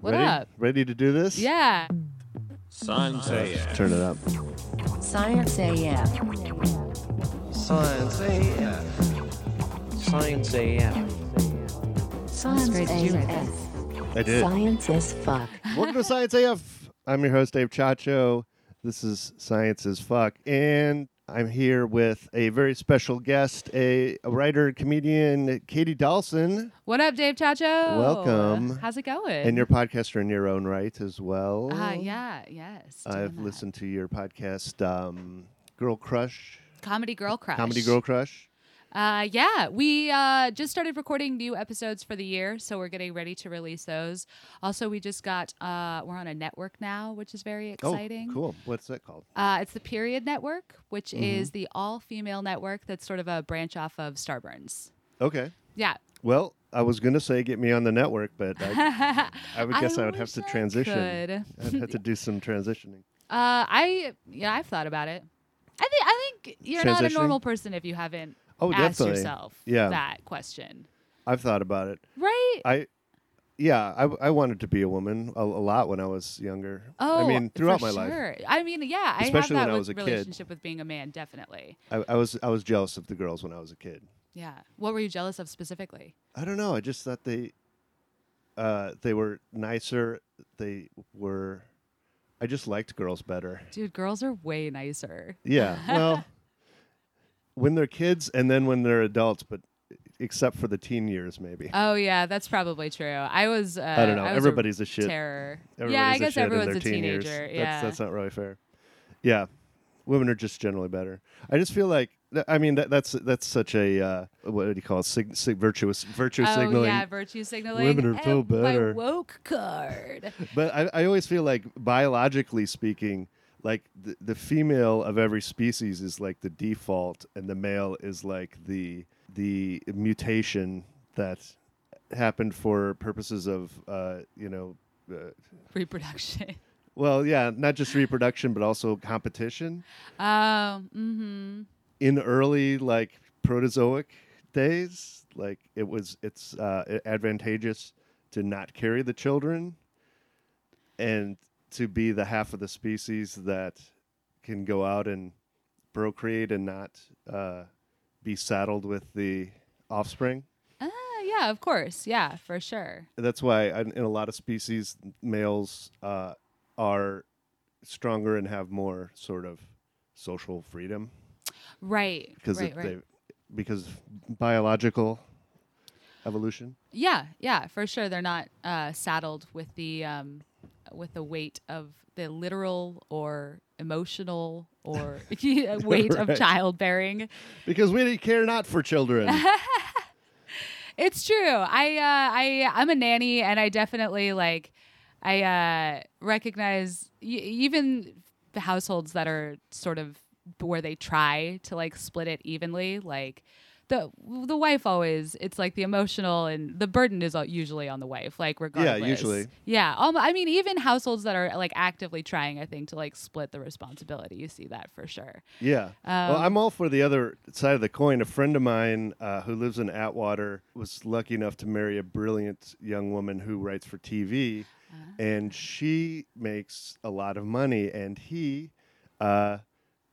What Ready? up? Ready to do this? Yeah. Science AF. Turn it up. Science AF. Science AF. Science AF. Science great. Did you write AF. I did. Science as fuck. Welcome to Science AF. I'm your host, Dave Chacho. This is Science as Fuck. And I'm here with a very special guest, a, a writer, comedian, Katie Dawson, What up, Dave Chacho? Welcome. How's it going? and you're podcaster in your own right as well. Uh, yeah, yes. I've that. listened to your podcast, um, Girl Crush, Comedy Girl Crush. Comedy Girl Crush. Uh, yeah, we uh, just started recording new episodes for the year, so we're getting ready to release those. Also, we just got uh, we're on a network now, which is very exciting. Oh, cool. What's that called? Uh, it's the Period Network, which Mm-hmm. is the all-female network that's sort of a branch off of Starburns. Okay. Yeah. Well, I was going to say get me on the network, but I, I would guess I, would have to transition. I'd have to do some transitioning. Uh, I yeah, I've thought about it. I think I think you're not a normal person if you haven't Oh, asked definitely. yourself Yeah. that question, I've thought about it. right? I, yeah, I, I wanted to be a woman a, a lot when I was younger. oh, I mean, throughout for my life, sure. I mean, yeah, Especially I when have that I was a kid. relationship with being a man, definitely. I, I was I was jealous of the girls when I was a kid. Yeah. What were you jealous of specifically? I don't know. I just thought they, uh, they were nicer. They were. I just liked girls better. Dude, girls are way nicer. Yeah. Well, when they're kids and then when they're adults, but except for the teen years, maybe. Oh yeah, that's probably true. I was. Uh, I don't know. was Everybody's a shit. terror. Everybody's yeah, I a guess everyone's a teen years. teenager. That's, yeah. that's not really fair. Yeah, women are just generally better. I just feel like th- I mean that, that's that's such a uh, what do you call it? Sig- sig- virtuous virtue oh signaling. yeah, virtue signaling. Women are so better. My woke card. But I, I always feel like biologically speaking, like the, the female of every species is like the default, and the male is like the the mutation that happened for purposes of uh, you know. Uh, Reproduction. well, yeah, not just reproduction, but also competition. Um. Mm-hmm. in early like protozoic days like it was it's uh, advantageous to not carry the children and to be the half of the species that can go out and procreate and not uh, be saddled with the offspring Ah, yeah, of course. Yeah, for sure. that's why in a lot of species males uh, are stronger and have more sort of social freedom Right. because right, right. they because biological evolution. Yeah, yeah, for sure. They're not uh, saddled with the um, with the weight of the literal or emotional or weight of childbearing. Because we care not for children. It's true. I uh, I I'm a nanny, and I definitely like I uh, recognize y- even the households that are sort of where they try to like split it evenly, like. The, the wife always it's like the emotional and the burden is usually on the wife like regardless Yeah, usually. yeah um, i mean even households that are like actively trying i think to like split the responsibility you see that for sure yeah. well, Um, I'm all for the other side of the coin. A friend of mine uh, who lives in Atwater was lucky enough to marry a brilliant young woman who writes for TV, Ah. and she makes a lot of money, and he uh,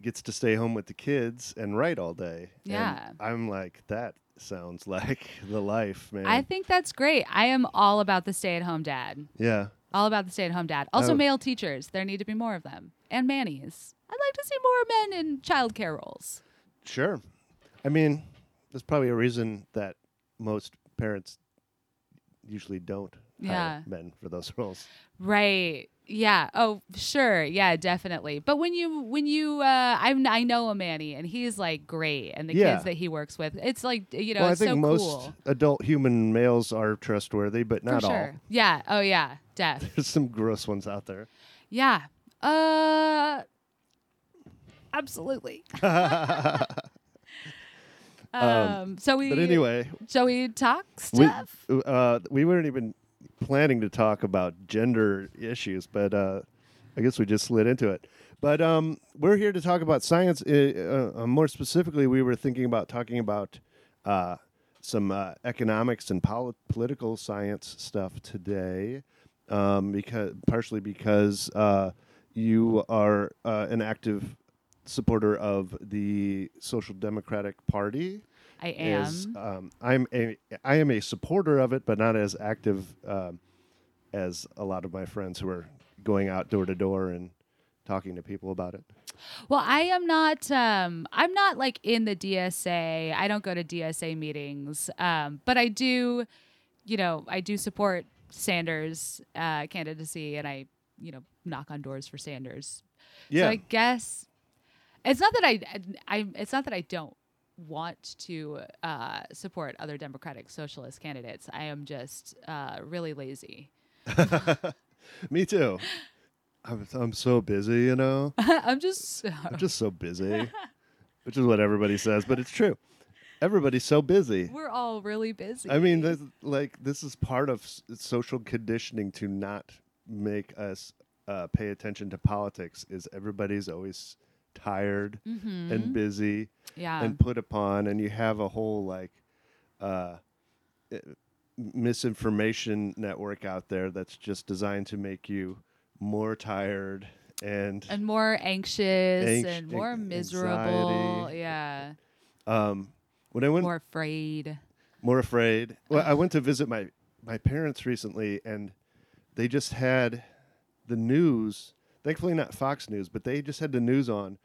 gets to stay home with the kids and write all day. And Yeah. I'm like, that sounds like the life, man. i think that's great i am all about the stay-at-home dad yeah. All about the stay-at-home dad. Also, Oh. male teachers. There need to be more of them, and mannies. I'd like to see more men in childcare roles. Sure. I mean, there's probably a reason that most parents usually don't Yeah. men for those roles. Right. Yeah. Oh, sure. Yeah, definitely. But when you when you uh I I know a Manny and he's like great and the Yeah. kids that he works with. It's like you know, well, I think so most cool. adult human males are trustworthy, but not sure. Yeah. Oh yeah. Def. There's some gross ones out there. yeah. Uh absolutely. um, so we But anyway, shall we talk we, stuff? uh, we weren't even planning to talk about gender issues, but uh, I guess we just slid into it. But um, we're here to talk about science. Uh, uh, more specifically, we were thinking about talking about uh, some uh, economics and poli- political science stuff today. um, because partially because uh, you are uh, an active supporter of the Social Democratic Party. I am. Is, um, I'm a I am a supporter of it, but not as active um, as a lot of my friends who are going out door to door and talking to people about it. Well, I am not. Um, I'm not like in the DSA. I don't go to DSA meetings, um, but I do. You know, I do support Sanders' uh, candidacy, and I, you know, knock on doors for Sanders. Yeah, So I guess it's not that I, I. It's not that I don't want to uh, support other Democratic Socialist candidates. I am just uh, really lazy. me too. I'm I'm so busy, you know. I'm just. I'm just so busy, which is what everybody says, but it's true. Everybody's so busy. We're all really busy. I mean, this, like this is part of s- social conditioning to not make us uh, pay attention to politics. Is everybody's always tired Mhm. and busy yeah. and put upon, and you have a whole like uh, uh, misinformation network out there that's just designed to make you more tired and and more anxious Anx- and more miserable. Yeah. um, when I went more afraid. more afraid. Well, I went to visit my my parents recently, and they just had the news. Thankfully, not Fox News, but they just had the news on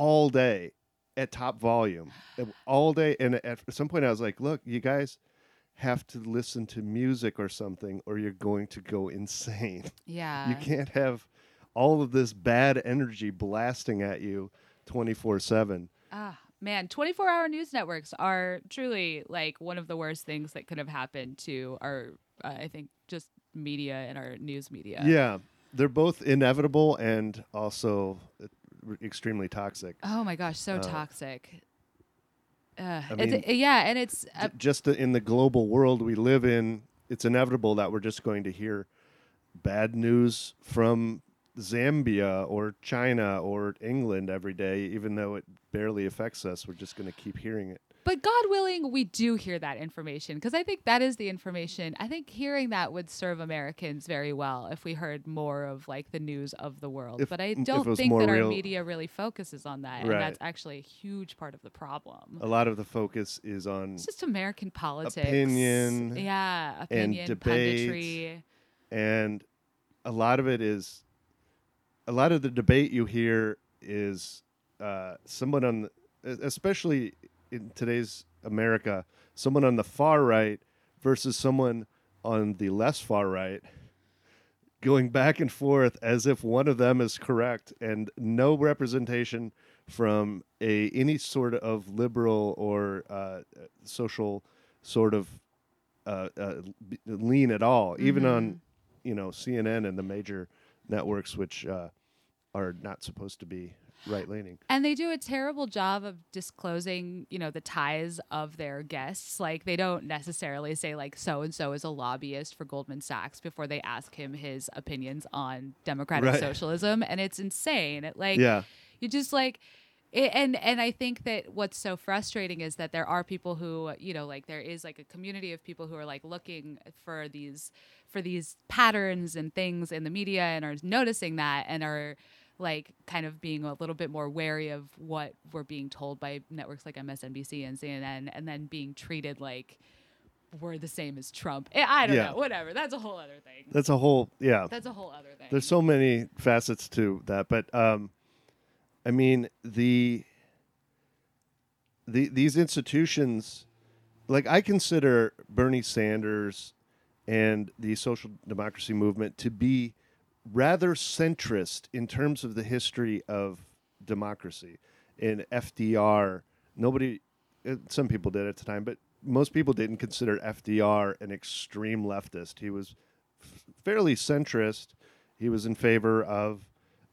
all day at top volume, uh, all day. And at some point, I was like, "Look, you guys have to listen to music or something, or you're going to go insane. Yeah. you can't have all of this bad energy blasting at you 24 7. Ah, man, 24 hour news networks are truly like one of the worst things that could have happened to our, uh, I think, just media and our news media. Yeah, they're both inevitable and also uh, extremely toxic. Oh my gosh, so Uh, toxic. Uh, I it's- mean- yeah, and it's uh, J- Just the- in the global world we live in, it's inevitable that we're just going to hear bad news from Zambia or China or England every day, even though it barely affects us. We're just going to keep hearing it. But God willing, we do hear that information because I think that is the information. I think hearing that would serve Americans very well if we heard more of like the news of the world. If- but I don't think that our media really focuses on that, Right. and that's actually a huge part of the problem. A lot of the focus is on It's just American politics, Opinion yeah, opinion, debate. punditry. and a lot of it is a lot of the debate you hear is uh, someone on the, especially in today's America, someone on the far right versus someone on the less far right going back and forth as if one of them is correct and no representation from a any sort of liberal or uh, social sort of uh, uh, lean at all, even on you know CNN and the major networks, which uh, are not supposed to be right leaning. And they do a terrible job of disclosing, you know, the ties of their guests. Like they don't necessarily say like so and so is a lobbyist for Goldman Sachs before they ask him his opinions on democratic Right. socialism, and it's insane. It like yeah, you just like it, and and I think that what's so frustrating is that there are people who you know like there is like a community of people who are like looking for these for these patterns and things in the media and are noticing that and are like kind of being a little bit more wary of what we're being told by networks like MSNBC and CNN and then being treated like we're the same as Trump. Eh, I don't Yeah. know, whatever. That's a whole other thing. that's a whole yeah. That's a whole other thing. There's so many facets to that, but um, I mean the the these institutions, like I consider Bernie Sanders and the social democracy movement to be rather centrist in terms of the history of democracy. In FDR, nobody, uh, some people did at the time, but most people didn't consider FDR an extreme leftist. He was f- fairly centrist. He was in favor of,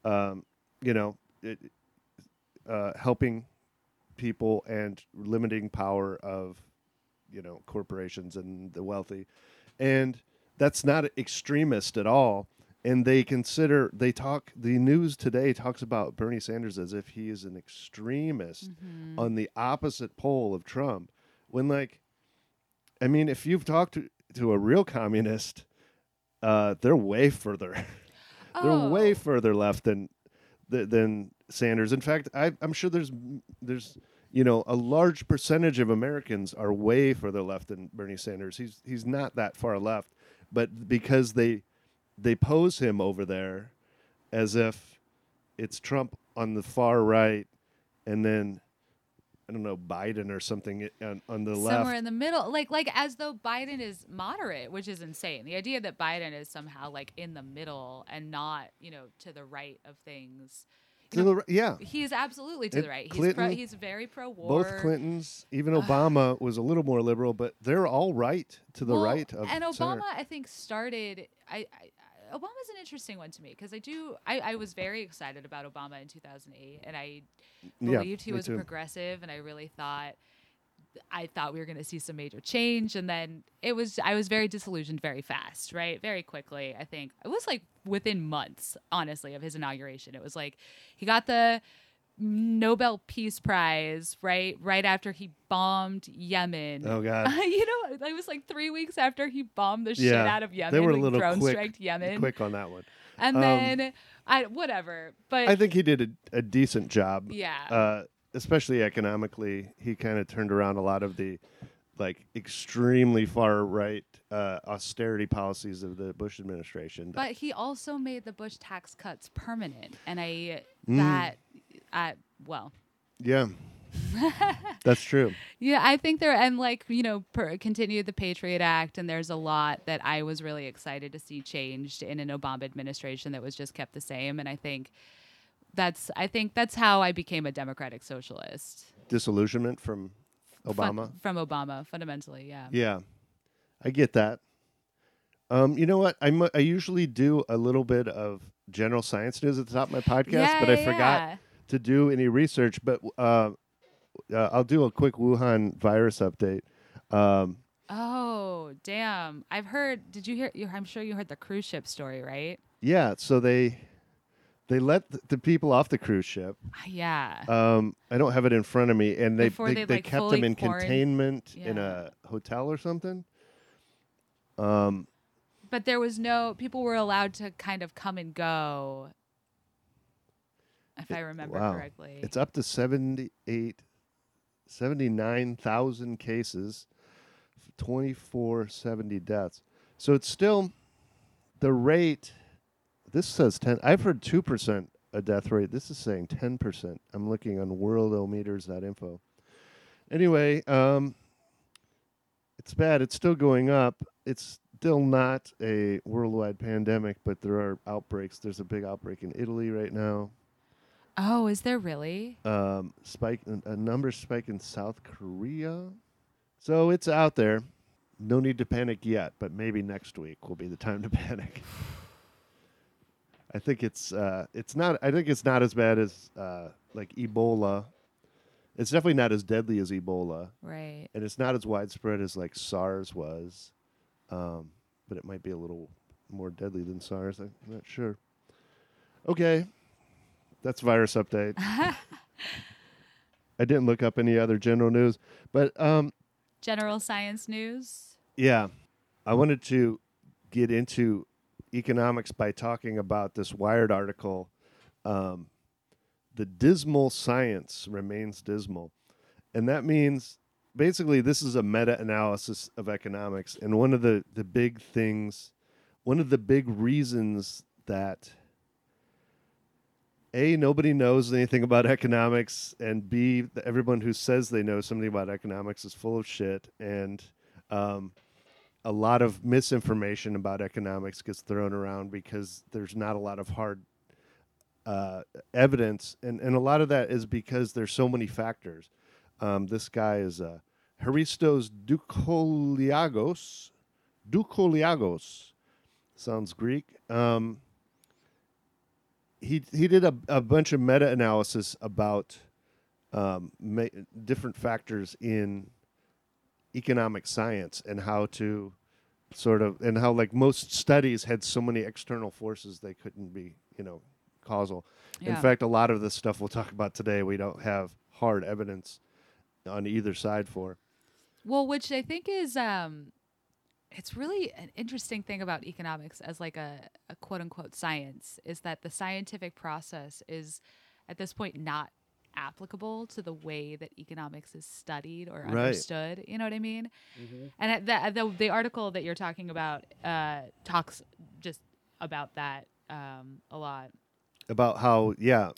um, you know, it, uh, helping people and limiting power of, you know, corporations and the wealthy, and that's not extremist at all. And they consider they talk. The news today talks about Bernie Sanders as if he is an extremist Mm-hmm. on the opposite pole of Trump. When like, I mean, if you've talked to, to a real communist, uh, they're way further. they're Oh. way further left than th- than Sanders. In fact, I, I'm sure there's there's you know a large percentage of Americans are way further left than Bernie Sanders. He's he's not that far left, but because they they pose him over there as if it's Trump on the far right, and then I don't know Biden or something eh, on, on the somewhere left. Somewhere in the middle like like as though biden is moderate which is insane the idea that biden is somehow like in the middle and not you know to the right of things To the ri- yeah, he is absolutely to And the right he's Clinton- pro, he's very pro war both Clintons, even Obama was a little more liberal, but they're all right to the Well, right of and center. Obama, I think, started. I, I Obama's an interesting one to me because I do. I, I was very excited about Obama in 2008, and I Yeah, believed he was a progressive, and I really thought. I thought we were going to see some major change, and then it was. I was very disillusioned very fast, right? Very quickly. I think it was like within months, honestly, of his inauguration. It was like he got the Nobel Peace Prize, right? Right after he bombed Yemen. Oh God, you know, it was like three weeks after he bombed the shit out of Yemen. they were a little drone quick, striked Yemen, quick on that one. and Um, then I whatever. But I think he did a, a decent job. yeah, uh, especially economically, he kind of turned around a lot of the like extremely far right uh, austerity policies of the Bush administration. but he also made the Bush tax cuts permanent, and I Mm. that I well. yeah, that's true. Yeah, I think there and like you know per, continued the Patriot Act, and there's a lot that I was really excited to see changed in an Obama administration that was just kept the same, and I think that's I think that's how I became a democratic socialist. Disillusionment from Fun- Obama. from Obama, fundamentally, yeah. Yeah, I get that. Um, you know what? I mu- I usually do a little bit of general science news at the top of my podcast, Yeah, but I yeah, forgot to do any research. But uh, uh, I'll do a quick Wuhan virus update. Um, Oh, damn! I've heard. Did you hear? I'm sure you heard the cruise ship story, right? yeah, so they they let th- the people off the cruise ship. Yeah. Um, I don't have it in front of me, and they Before they, they, they like, kept fully them in quarant- containment in a hotel or something. Um, but there was no. People were allowed to kind of come and go. If I remember wow. correctly. It's up to 78, 79,000 cases, 2470 deaths. So it's still the rate. This says 10. I've heard 2% a death rate. This is saying 10%. I'm looking on worldometers.info. Anyway, um, it's bad. It's still going up. It's still not a worldwide pandemic, but there are outbreaks. There's a big outbreak in Italy right now oh, is there really? um, spike a number spike in South Korea. So it's out there. No need to panic yet, but maybe next week will be the time to panic. I think it's uh, it's not. I think it's not as bad as uh, like Ebola. It's definitely not as deadly as Ebola, Right. and it's not as widespread as like SARS was. Um, but it might be a little more deadly than SARS. I'm not sure. Okay, that's virus update. I didn't look up any other general news, but um, General science news. yeah, I wanted to get into economics by talking about this Wired article. Um, the dismal science remains dismal, and that means basically this is a meta-analysis of economics, and one of the the big things, one of the big reasons that a nobody knows anything about economics and b everyone who says they know something about economics is full of shit and um, a lot of misinformation about economics gets thrown around because there's not a lot of hard uh, evidence. And, and a lot of that is because there's so many factors. Um, this guy is uh, Haristos Doucouliagos. Doucouliagos sounds Greek. Um, he he did a, a bunch of meta analysis about um, ma- different factors in economic science and how to sort of and how like most studies had so many external forces they couldn't be you know causal. In fact, a lot of the stuff we'll talk about today we don't have hard evidence on either side for. Well, which I think is um it's really an interesting thing about economics as like a, a quote unquote science is that the scientific process is at this point not applicable to the way that economics is studied or Right. understood. You know what I mean? And the, the the article that you're talking about uh, talks just about that um, a lot. About how, yeah,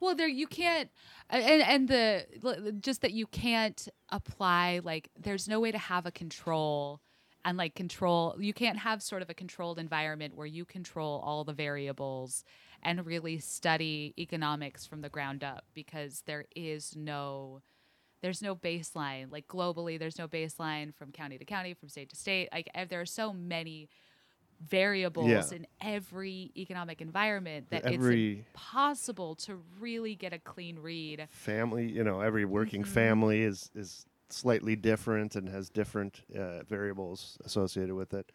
Well, there you can't, and and the just that you can't apply like there's no way to have a control and like control. You can't have sort of a controlled environment where you control all the variables and really study economics from the ground up because there is no there's no baseline like globally there's no baseline from county to county from state to state like eh, there are so many variables Yeah. in every economic environment that Every- it's impossible to really get a clean read family, you know, every working Mm-hmm. family is, is slightly different and has different uh, variables associated with it.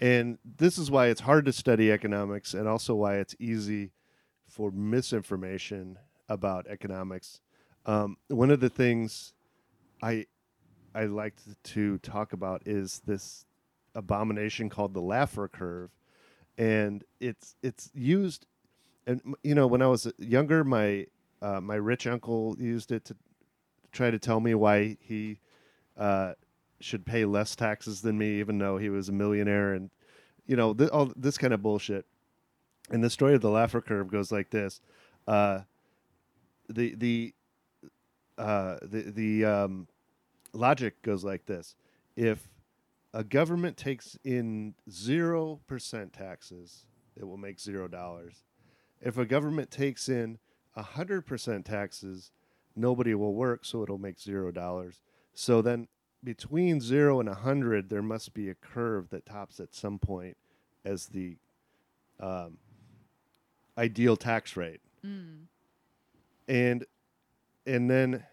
And this is why it's hard to study economics and also why it's easy for misinformation about economics. Um, one of the things I I like to talk about is this abomination called the Laffer curve, and it's it's used. And you know, when I was younger, my uh, my rich uncle used it to try to tell me why he uh, should pay less taxes than me, even though he was a millionaire, and you know, th- all this kind of bullshit. And the story of the Laffer curve goes like this: uh, the the uh, the the um, logic goes like this: if a government takes in zero percent taxes, it will make zero dollars. If a government takes in hundred percent taxes, nobody will work, so it'll make zero dollars. So then, between zero and a hundred, there must be a curve that tops at some point as the um, ideal tax rate. And and then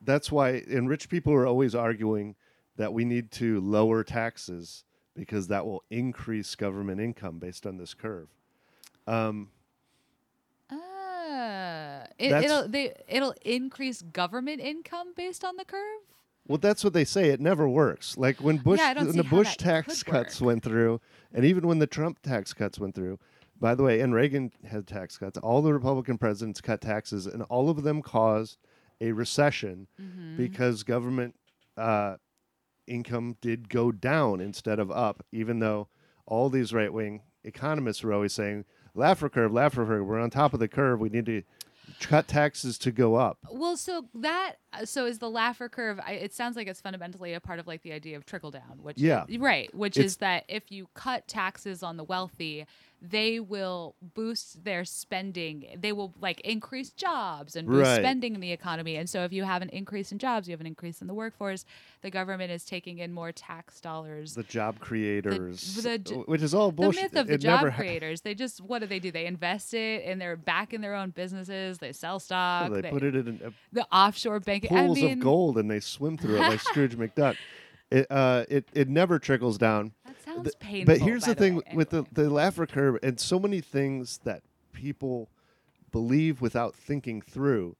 that's why and rich people are always arguing that we need to lower taxes because that will increase government income based on this curve. Um, it, it'll they it'll increase government income based on the curve well that's what they say it never works like when bush don't when the bush tax cuts work. went through and even when the trump tax cuts went through by the way and reagan had tax cuts all the republican presidents cut taxes and all of them caused a recession Mm-hmm. because government uh, income did go down instead of up, even though all these right wing economists were always saying, Laffer curve, Laffer curve, we're on top of the curve. We need to cut taxes to go up. Well, so that so is the Laffer curve. I, it sounds like it's fundamentally a part of like the idea of trickle down, which Yeah. right, which It's- is that if you cut taxes on the wealthy, they will boost their spending. They will like increase jobs and boost Right. spending in the economy. And so if you have an increase in jobs, you have an increase in the workforce. The government is taking in more tax dollars. The job creators, the j- which is all bullshit. the myth of the It job never ha- creators. They just what do they do? They invest it and they're back in their own businesses. They sell stock. they put it in uh, the offshore banking. pools I mean, of gold and they swim through it like Scrooge McDuck. It, uh, it it never trickles down. Sounds Th- painful. But here's by the thing way. with Anyway. the the Laffer curve and so many things that people believe without thinking through.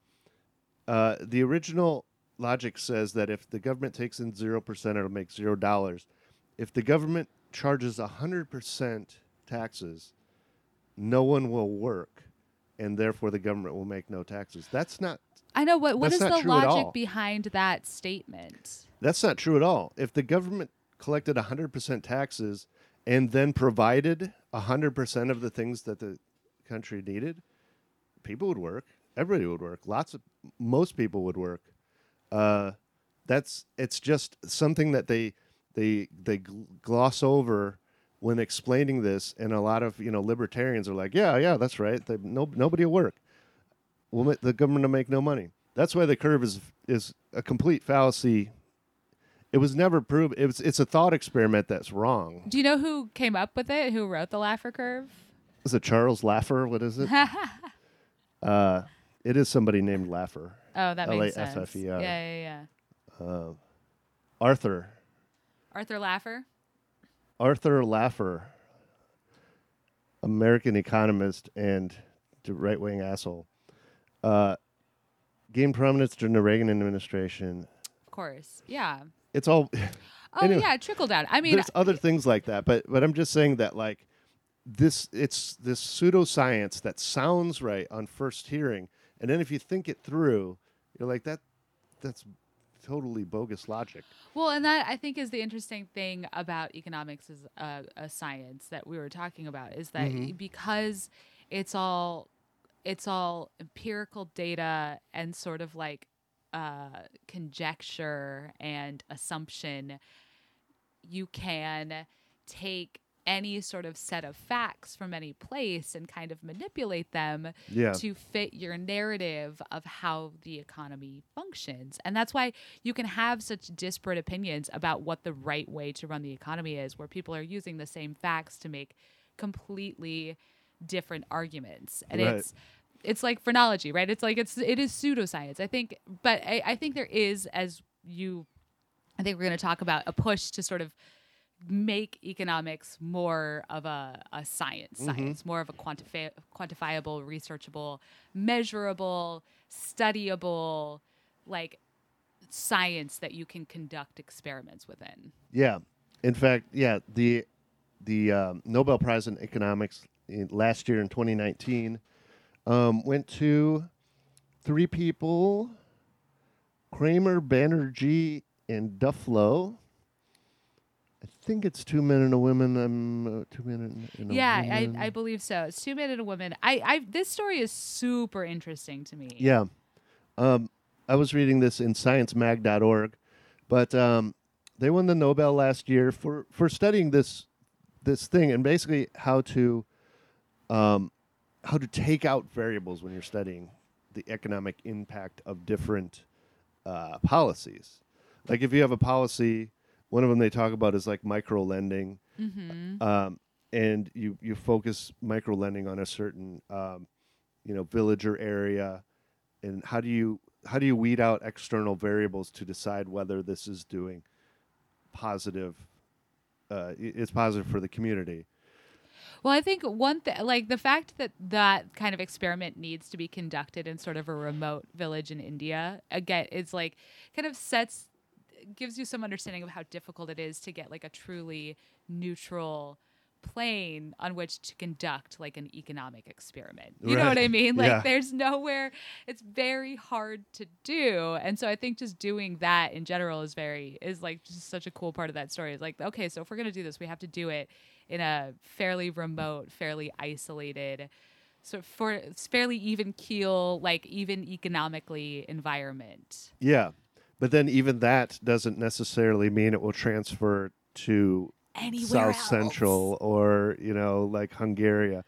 Uh, the original logic says that if the government takes in zero percent, it'll make zero dollars. If the government charges hundred percent taxes, no one will work, and therefore the government will make no taxes. That's not I know what what is the true at all. logic behind that statement? That's not true at all. If the government collected 100% taxes and then provided 100% of the things that the country needed, people would work. Everybody would work. Lots of most people would work. Uh, that's it's just something that they they they gloss over when explaining this, and a lot of you know libertarians are like, yeah, yeah, that's right. They, no, nobody will work. We'll, the government will make no money. That's why the curve is is a complete fallacy. It was never proved. It was it's a thought experiment that's wrong. Do you know who came up with it? Who wrote the Laffer curve? Is it Charles Laffer? What is it? uh, it is somebody named Laffer. Oh, that makes sense. L-A-F-F-E-R. Yeah, yeah, yeah. Arthur. Arthur Laffer. Arthur Laffer, American economist and right wing asshole, uh, gained prominence during the Reagan administration. Of course. Yeah. It's all Oh Anyway, yeah, trickle down. I mean, there's other things like that, but but I'm just saying that like this it's this pseudoscience that sounds right on first hearing, and then if you think it through, you're like that that's totally bogus logic. Well, and that I think is the interesting thing about economics as a, a science that we were talking about is that Mhm. because it's all it's all empirical data and sort of like uh, conjecture and assumption, you can take any sort of set of facts from any place and kind of manipulate them Yeah. to fit your narrative of how the economy functions. And that's why you can have such disparate opinions about what the right way to run the economy is, where people are using the same facts to make completely different arguments. And Right. it's it's like phrenology, right? It's like it's it is pseudoscience. I think but I, I think there is as you I think we're gonna talk about a push to sort of make economics more of a, a science science more of a quantifi- quantifiable researchable measurable studyable like science that you can conduct experiments within Yeah. In fact, yeah, the the um, Nobel Prize in Economics in, last year in 2019 um, went to three people: Kremer, Banerjee, and Duflo. I think it's two men and a woman. I'm uh, two men and, and a yeah woman. I, I believe so it's two men and a woman I, I this story is super interesting to me Yeah. Um, I was reading this in sciencemag.org, but um, they won the Nobel last year for, for studying this this thing and basically how to um, how to take out variables when you're studying the economic impact of different uh, policies. Like if you have a policy, one of them they talk about is like micro lending, mm-hmm. um, and you you focus micro lending on a certain um, you know village or area, and how do you how do you weed out external variables to decide whether this is doing positive uh, it's positive for the community. Well, I think one thing, like the fact that that kind of experiment needs to be conducted in sort of a remote village in India, again, is like kind of sets, gives you some understanding of how difficult it is to get like a truly neutral plane on which to conduct like an economic experiment. You know what I mean? Like Yeah. there's nowhere it's very hard to do. And so I think just doing that in general is very is like just such a cool part of that story. It's like, okay, so if we're gonna do this, we have to do it in a fairly remote, fairly isolated so for fairly even keel, like even economically environment. Yeah, but then even that doesn't necessarily mean it will transfer to Anywhere South else. Central or you know like Hungary.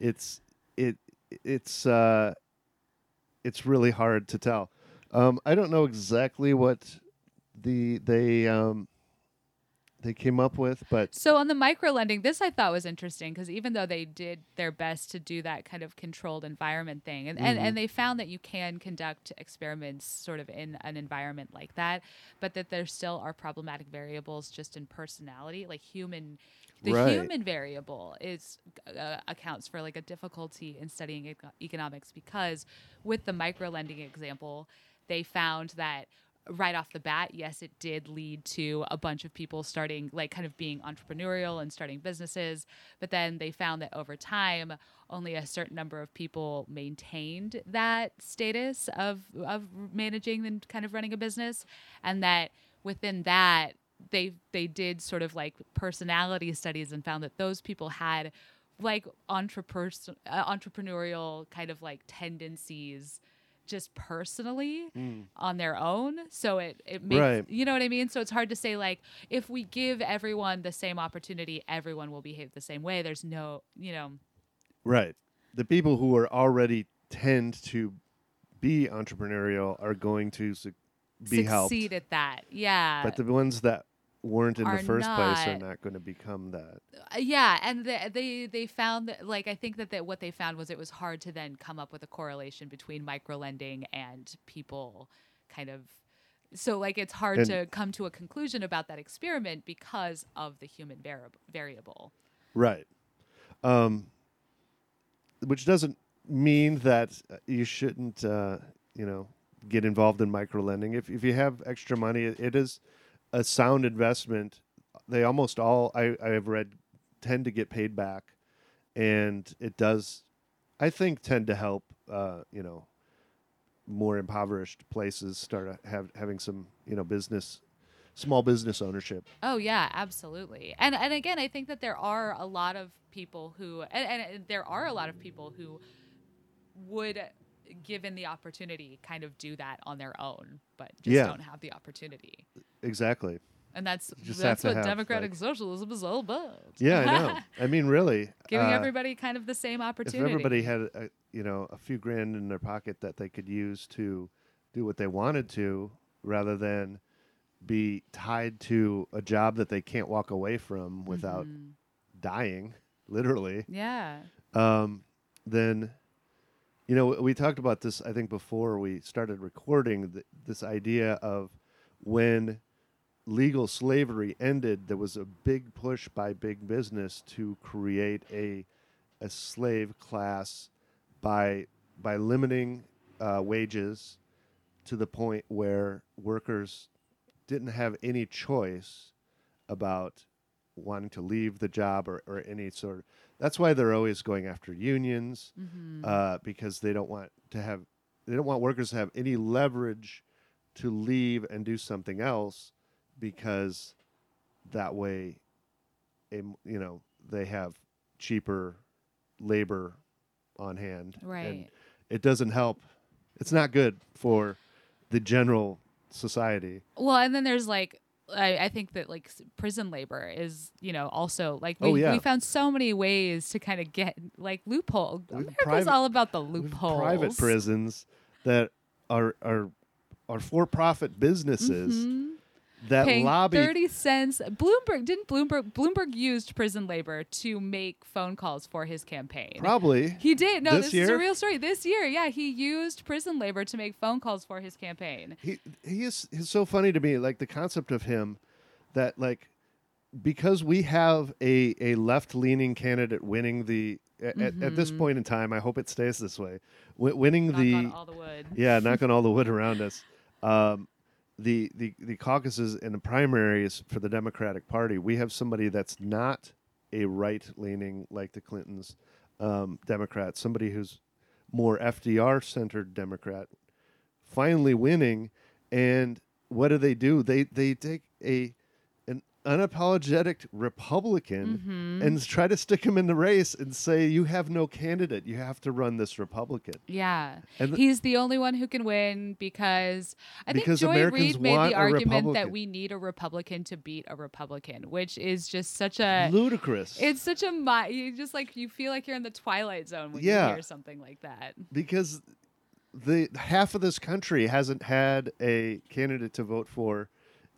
It's it it's uh it's really hard to tell. Um, I don't know exactly what the they um they came up with, but So on the micro lending, this I thought was interesting because even though they did their best to do that kind of controlled environment thing, and, and, Mm-hmm. and they found that you can conduct experiments sort of in an environment like that, but that there still are problematic variables just in personality, like human. The Right. human variable is uh, accounts for like a difficulty in studying eco- economics because with the micro lending example, they found that right off the bat, yes, it did lead to a bunch of people starting, like, kind of being entrepreneurial and starting businesses. But then they found that over time, only a certain number of people maintained that status of of managing and kind of running a business, and that within that they they did sort of like personality studies and found that those people had like entrepreneur uh, entrepreneurial kind of like tendencies just personally mm. on their own. So it it makes Right. you know what i mean? So it's hard to say like if we give everyone the same opportunity everyone will behave the same way. There's no you know. Right, the people who are already tend to be entrepreneurial are going to su- be helped, succeed at that. Yeah. But the ones that weren't in the first place are not. not going to become that. Uh, yeah and the, they they found that like i think that, that what they found was it was hard to then come up with a correlation between microlending and people kind of so like it's hard And- to come to a conclusion about that experiment because of the human variable variable Right. Um, which doesn't mean that uh, you shouldn't, uh, you know, get involved in microlending. If if you have extra money, it, it is a sound investment. They almost all I, I have read tend to get paid back, and it does, I think, tend to help. Uh, you know, more impoverished places start have having some you know business, small business ownership. Oh yeah, absolutely. And and again, I think that there are a lot of people who and, and there are a lot of people who would given the opportunity kind of do that on their own, but just Yeah. don't have the opportunity. Exactly. And that's that's what have, democratic like- socialism is all about. Yeah, I know. I mean, really, Giving uh, everybody kind of the same opportunity. if everybody had a, you know a few grand in their pocket that they could use to do what they wanted to rather than be tied to a job that they can't walk away from without Mhm. dying literally Yeah. um, then you know we talked about this i think before we started recording th- this idea of when legal slavery ended there was a big push by big business to create a a slave class by by limiting uh, wages to the point where workers didn't have any choice about wanting to leave the job or, or any sort of that's why they're always going after unions Mhm. uh, because they don't want to have they don't want workers to have any leverage to leave and do something else because that way em- you know they have cheaper labor on hand and right. it doesn't help it's not good for the general society Well, and then there's like I, I think that like prison labor is you know also like we, Oh, yeah. we found so many ways to kind of get like loophole. We've America's private- all about the loopholes. private prisons that are are are for-profit businesses Mhm. That Paying lobby thirty cents. Bloomberg didn't Bloomberg Bloomberg used prison labor to make phone calls for his campaign. probably he did. No, This this, is a real story. This year, yeah, he used prison labor to make phone calls for his campaign. he he is he's so funny to me like the concept of him that like because we have a a left leaning candidate winning the at, at- at this point in time I hope it stays this way wi- winning Knock the on all the wood. yeah knock on all the wood around us um the, the the caucuses and the primaries for the Democratic Party we have somebody that's not a right leaning like the Clintons um, Democrat somebody who's more FDR centered Democrat finally winning. And what do they do? They they take a unapologetic republican Mm-hmm. and try to stick him in the race and say you have no candidate you have to run this republican Yeah. And th- He's the only one who can win because I Because think Joy Americans Reid made the argument Republican. that we need a Republican to beat a Republican, which is just such a ludicrous it's such a mi- you just like you feel like you're in the twilight zone when Yeah. you hear something like that. because the half of this country hasn't had a candidate to vote for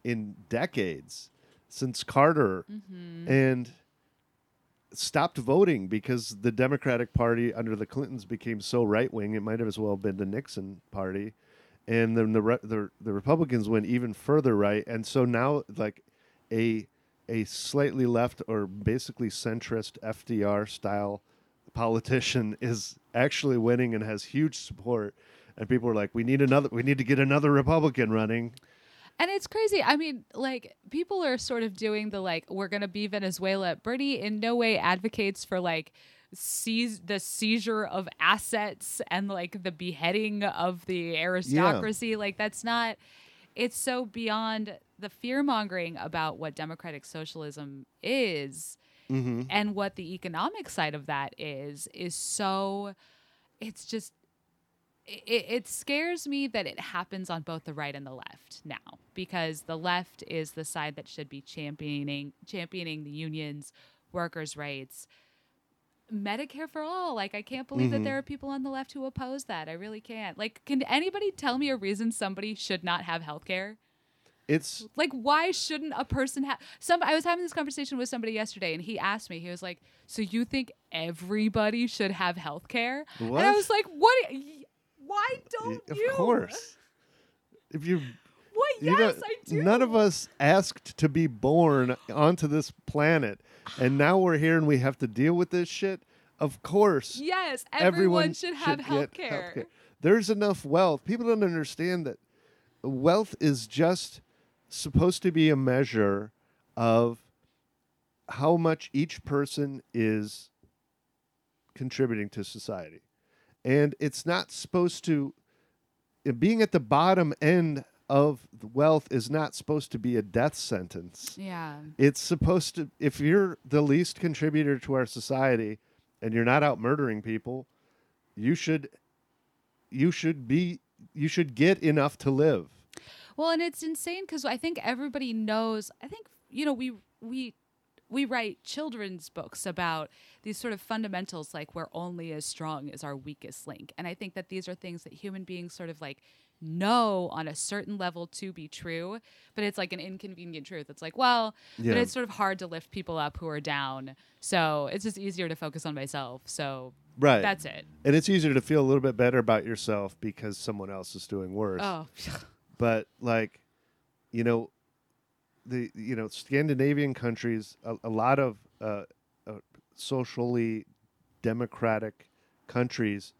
in decades since Carter Mm-hmm. and stopped voting because the Democratic Party under the Clintons became so right wing it might have as well been the Nixon party. And then the re- the the Republicans went even further right. And so now like a a slightly left or basically centrist FDR style politician is actually winning and has huge support. And people are like we need another we need to get another Republican running And it's crazy. I mean, like people are sort of doing the like we're gonna be Venezuela. Bernie in no way advocates for like seize the seizure of assets and like the beheading of the aristocracy. Like that's not. It's so beyond the fear mongering about what democratic socialism is mm-hmm. and what the economic side of that is is so. It's just it, it scares me that it happens on both the right and the left now because the left is the side that should be championing championing the unions workers rights. Medicare for all like i can't believe that mm-hmm. there are people on the left who oppose that. I really can't. Like can anybody tell me a reason somebody should not have health care it's like why shouldn't a person have some i was having this conversation with somebody yesterday and he asked me he was like so you think everybody should have health care and i was like what why don't of you course if you what You yes know, i do None of us asked to be born onto this planet, and now we're here and we have to deal with this shit. Of course, yes everyone, should have get health care healthcare. There's enough wealth. People don't understand that wealth is just supposed to be a measure of how much each person is contributing to society. And it's not supposed to uh, being at the bottom end of the wealth is not supposed to be a death sentence. Yeah. It's supposed to if you're the least contributor to our society and you're not out murdering people, you should you should be you should get enough to live. Well, and it's insane because I think everybody knows. I think you know we we we write children's books about these sort of fundamentals, like we're only as strong as our weakest link, and I think that these are things that human beings sort of like know on a certain level to be true, but it's like an inconvenient truth. It's like, well, Yeah. but it's sort of hard to lift people up who are down, so it's just easier to focus on myself. So Right. that's it. and it's easier to feel a little bit better about yourself because someone else is doing worse. Oh, but like you know the you know scandinavian countries a, a lot of uh, uh, socially democratic countries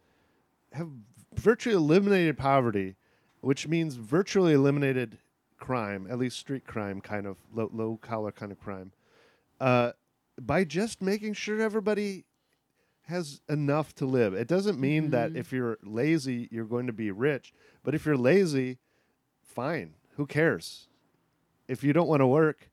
have virtually eliminated poverty which means virtually eliminated crime at least street crime kind of low, low collar kind of crime uh, by just making sure everybody has enough to live it doesn't mean that Mhm. if you're lazy you're going to be rich but if you're lazy fine. Who cares? If you don't want to work,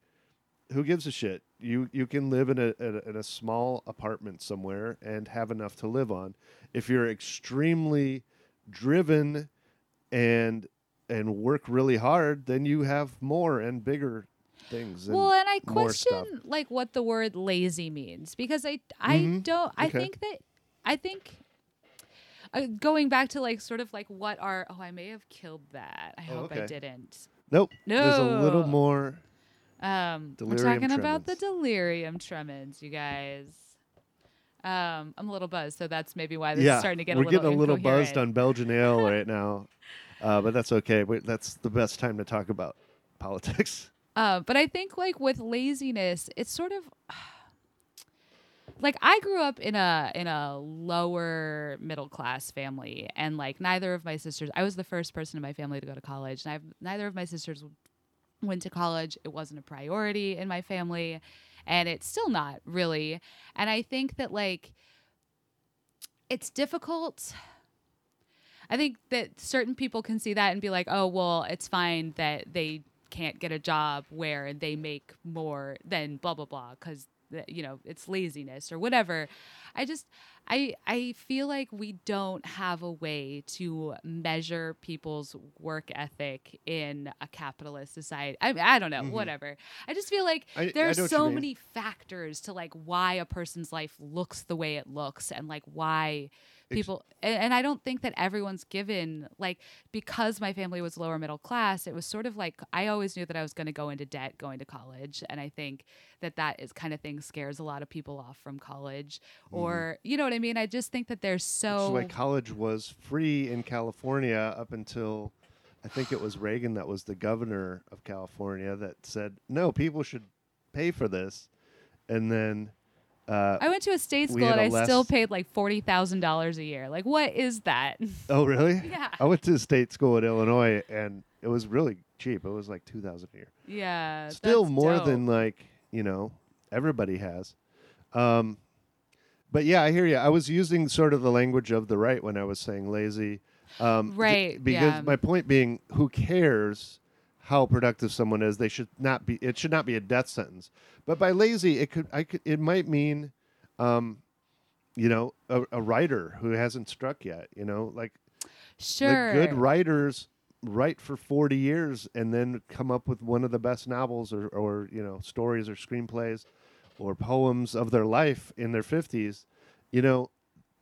who gives a shit? You you can live in a, in a in a small apartment somewhere and have enough to live on. If you're extremely driven and and work really hard, then you have more and bigger things. well and i question like what the word lazy means because i i Mhm. don't i Okay. think that i think uh, going back to like sort of like what are oh i may have killed that i Oh, hope i didn't Nope. No. There's a little more. um we're talking about the delirium tremens you guys um i'm a little buzzed so that's maybe why this yeah, is starting to get a little more. we're a little getting a little buzzed on Belgian ale right now, uh, but that's okay. We, that's the best time to talk about politics. Uh, but I think like with laziness, it's sort of like I grew up in a in a lower middle class family, and like neither of my sisters. I was the first person in my family to go to college, and I've neither of my sisters went to college. It wasn't a priority in my family, and it's still not really. And I think that like it's difficult. I think that certain people can see that and be like, oh, well, it's fine that they can't get a job where they make more than blah, blah, blah, because, you know, it's laziness or whatever. I just, I, I feel like we don't have a way to measure people's work ethic in a capitalist society. I, I don't know, Mhm. whatever. I just feel like I- I there's know what you so many factors to like why a person's life looks the way it looks and like why people and, and i don't think that everyone's given like because my family was lower middle class it was sort of like i always knew that i was going to go into debt going to college and i think that that is kind of thing scares a lot of people off from college or you know what i mean i just think that there's Mm-hmm. So why college was free in California up until I think it was Reagan that was the governor of California that said no, people should pay for this, and then uh, i went to a state school and i still paid like $40000 a year like what is that oh really? yeah I went to a state school in Illinois and it was really cheap. It was like two thousand a year. yeah Still more dope. than like you know everybody has. Um, but yeah, I hear you. I was using sort of the language of the right when I was saying lazy. Um, Right, because yeah. my point being, who cares how productive someone is? They should not be. It should not be a death sentence. But by lazy, it could. I could. It might mean, um, you know, a, a writer who hasn't struck yet. You know, like sure good writers write for 40 years and then come up with one of the best novels or, or you know stories or screenplays or poems of their life in their 50s you know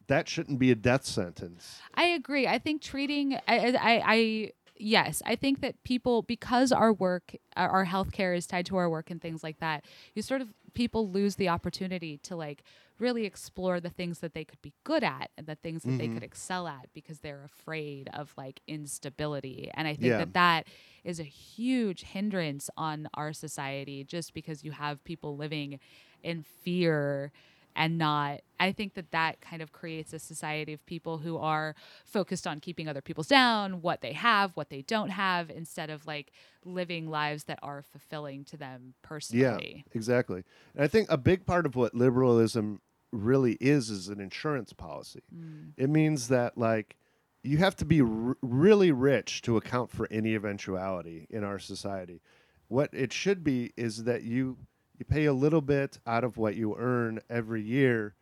that shouldn't be a death sentence I agree. I think treating I, I- I yes, I think that people because our work our, healthcare is tied to our work and things like that. You sort of people lose the opportunity to like really explore the things that they could be good at and the things that they Mhm. could excel at because they're afraid of like instability. And I think Yeah. that that is a huge hindrance on our society just because you have people living in fear and not i think that that kind of creates a society of people who are focused on keeping other people's down what they have what they don't have instead of like living lives that are fulfilling to them personally Yeah, exactly. And I think a big part of what liberalism really is is an insurance policy. Mm. It means that like you have to be r- really rich to account for any eventuality in our society. What it should be is that you you pay a little bit out of what you earn every year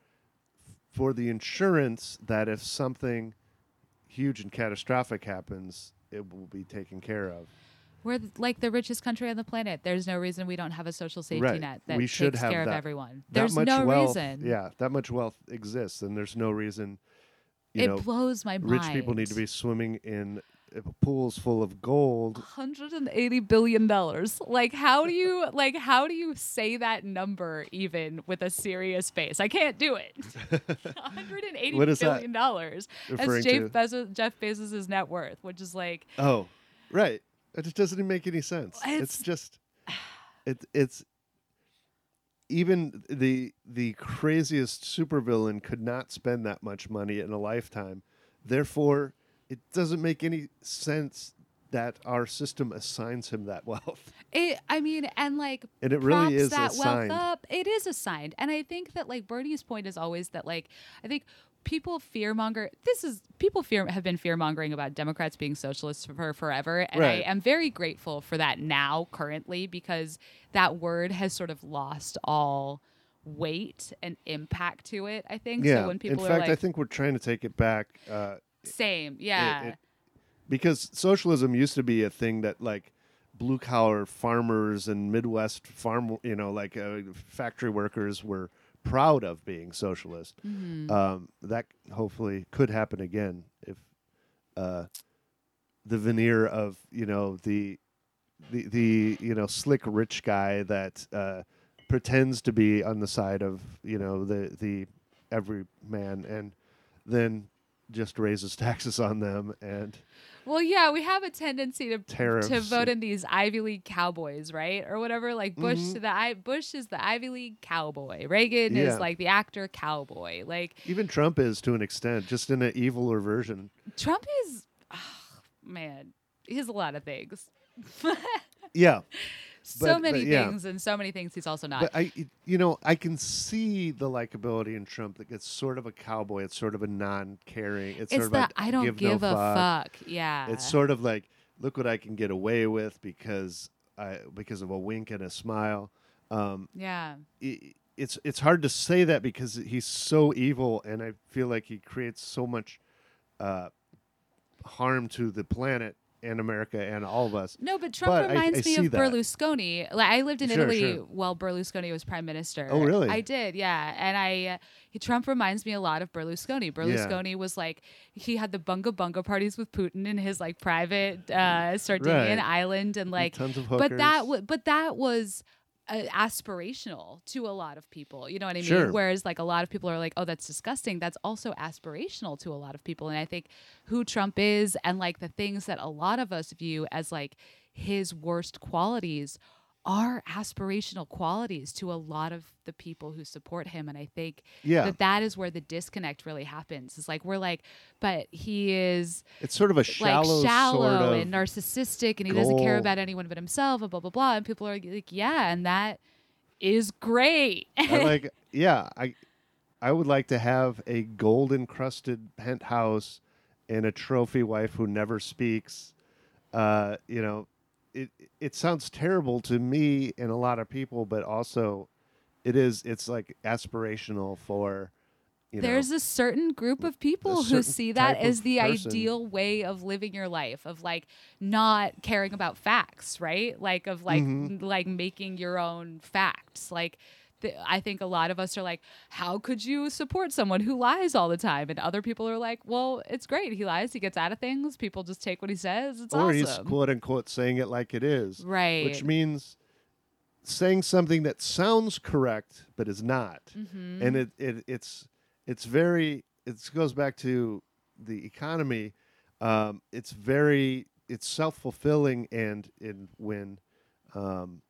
for the insurance that if something huge and catastrophic happens, it will be taken care of. we're th- like the richest country on the planet there's no reason we don't have a social safety Right. net that We should takes have care of everyone that there's much no wealth, reason Yeah, that much wealth exists, and there's no reason. You it know, blows my mind rich people need to be swimming in pools full of gold. 180 billion dollars like how do you like how do you say that number even with a serious face i can't do it 180 What is that dollars that's jeff? Bezos, jeff bezos' net worth which is like Oh, right. It just doesn't even make any sense. It's, It's- just, it, it's even the the craziest supervillain could not spend that much money in a lifetime. Therefore, it doesn't make any sense that our system assigns him that wealth. it i mean and like And it really is that assigned. wealth up it is assigned and i think that like bernie's point is always that like i think people fearmonger this is people fear have been fear mongering about democrats being socialists for forever and Right. i am very grateful for that now currently because that word has sort of lost all weight and impact to it i think Yeah. so when people in fact, like I think we're trying to take it back. Uh, same yeah it- because socialism used to be a thing that like blue collar farmers and Midwest farm, you know, like uh, factory workers were proud of being socialist. Mhm. Um, that hopefully could happen again if uh, the veneer of you know the the the you know slick rich guy that uh, pretends to be on the side of you know the the every man and then just raises taxes on them and Well, yeah, we have a tendency to Tariffs to vote in these Ivy League cowboys, right, or whatever. Like Bush Mhm. to the I Bush is the Ivy League cowboy. Reagan Yeah. is like the actor cowboy. Like even Trump is to an extent just in an eviler version. Trump is, ah, man, he's a lot of things. Yeah, so many but yeah. things, and so many things he's also not. but I you know I can see the likability in Trump. That gets sort of a cowboy. It's sort of a non-caring. It's, it's sort of that I don't give, give, no a fuck. fuck. Yeah, It's sort of like look what I can get away with because I because of a wink and a smile. Um, yeah. i it's it's hard to say that because he's so evil, and I feel like he creates so much uh, harm to the planet and America and all of us. No, but Trump But reminds I me of that. Berlusconi. Like I lived in Sure, Italy sure. while Berlusconi was prime minister. Oh, really? I did, yeah. And I, uh, Trump reminds me a lot of Berlusconi. Berlusconi was like he had the bunga bunga parties with Putin in his like private uh, Sardinian Right. island, and like, tons of but that, w- but that was. Uh, aspirational to a lot of people, you know what I mean. Sure. Whereas, like a lot of people are like, "Oh, that's disgusting." That's also aspirational to a lot of people, and I think who Trump is and like the things that a lot of us view as like his worst qualities are aspirational qualities to a lot of the people who support him and i think Yeah. that that is where the disconnect really happens it's like we're like but he is It's sort of a shallow, like shallow sort of and narcissistic and he doesn't care about anyone but himself and blah blah blah and people are like yeah and that is great I like yeah, I I would like to have a gold encrusted penthouse and a trophy wife who never speaks. Uh, you know, it it sounds terrible to me and a lot of people, but also it is it's like aspirational for you know There's know, a certain group of people who see that as the person. ideal way of living your life, of like not caring about facts, right? Like of like Mhm. like making your own facts. Like th- I think a lot of us are like, how could you support someone who lies all the time? And other people are like, well, it's great. He lies. He gets out of things. People just take what he says. It's or awesome. he's quote unquote saying it like it is. right. Which means saying something that sounds correct but is not. Mhm. and it, it it's it's very it goes back to the economy um, it's very it's self-fulfilling and in when um,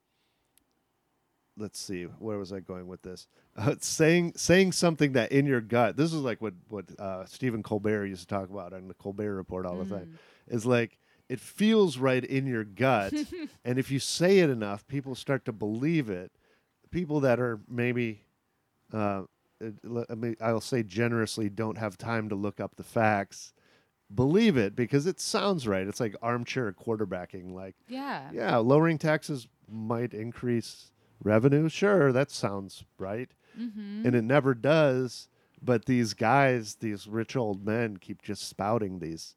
let's see, where was I going with this? Uh, saying saying something that in your gut. This is like what what uh, Stephen Colbert used to talk about on the Colbert Report all the Mm. time. Is like it feels right in your gut, and if you say it enough, people start to believe it. People that are maybe, uh, uh, I mean, I'll say generously, don't have time to look up the facts. Believe it because it sounds right. It's like armchair quarterbacking. Like Yeah. yeah, lowering taxes might increase revenue. Sure, that sounds right. Mm-hmm. And it never does. But these guys, these rich old men, keep just spouting these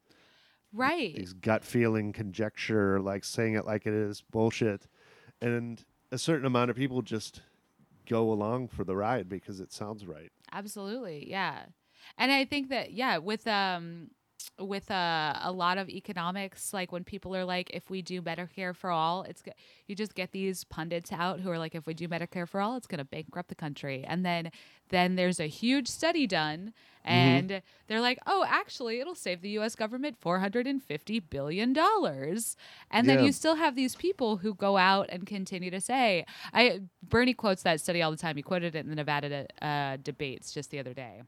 Right. these gut feeling conjecture, like saying it like it is bullshit. And a certain amount of people just go along for the ride because it sounds right. Absolutely, yeah. And I think that yeah, with um with uh, a lot of economics, like when people are like, if we do Medicare for all, it's go- you just get these pundits out who are like, if we do Medicare for all, it's going to bankrupt the country. And then then there's a huge study done, and they're like, oh, actually, it'll save the U.S. government four hundred and fifty billion dollars. And then you still have these people who go out and continue to say, I Bernie quotes that study all the time. He quoted it in the Nevada uh, debates just the other day.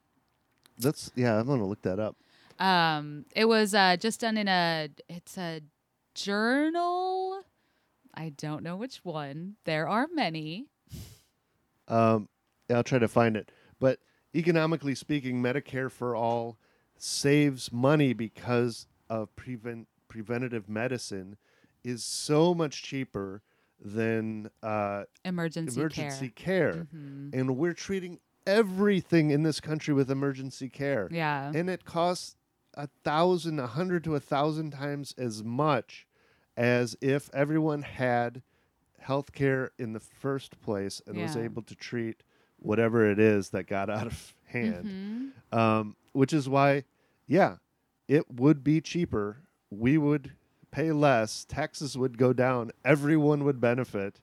That's yeah, I'm gonna look that up. Um, it was uh, just done in a it's a journal. I don't know which one. There are many. Um, I'll try to find it. But economically speaking, Medicare for all saves money because of prevent preventative medicine is so much cheaper than uh, Emergency, emergency care. care, Mhm. and we're treating everything in this country with emergency care, Yeah. and it costs a thousand, a hundred to a thousand times as much as if everyone had health care in the first place and was able to treat whatever it is that got out of hand. Mhm. Um, which is why, yeah, it would be cheaper. We would pay less. Taxes would go down. Everyone would benefit.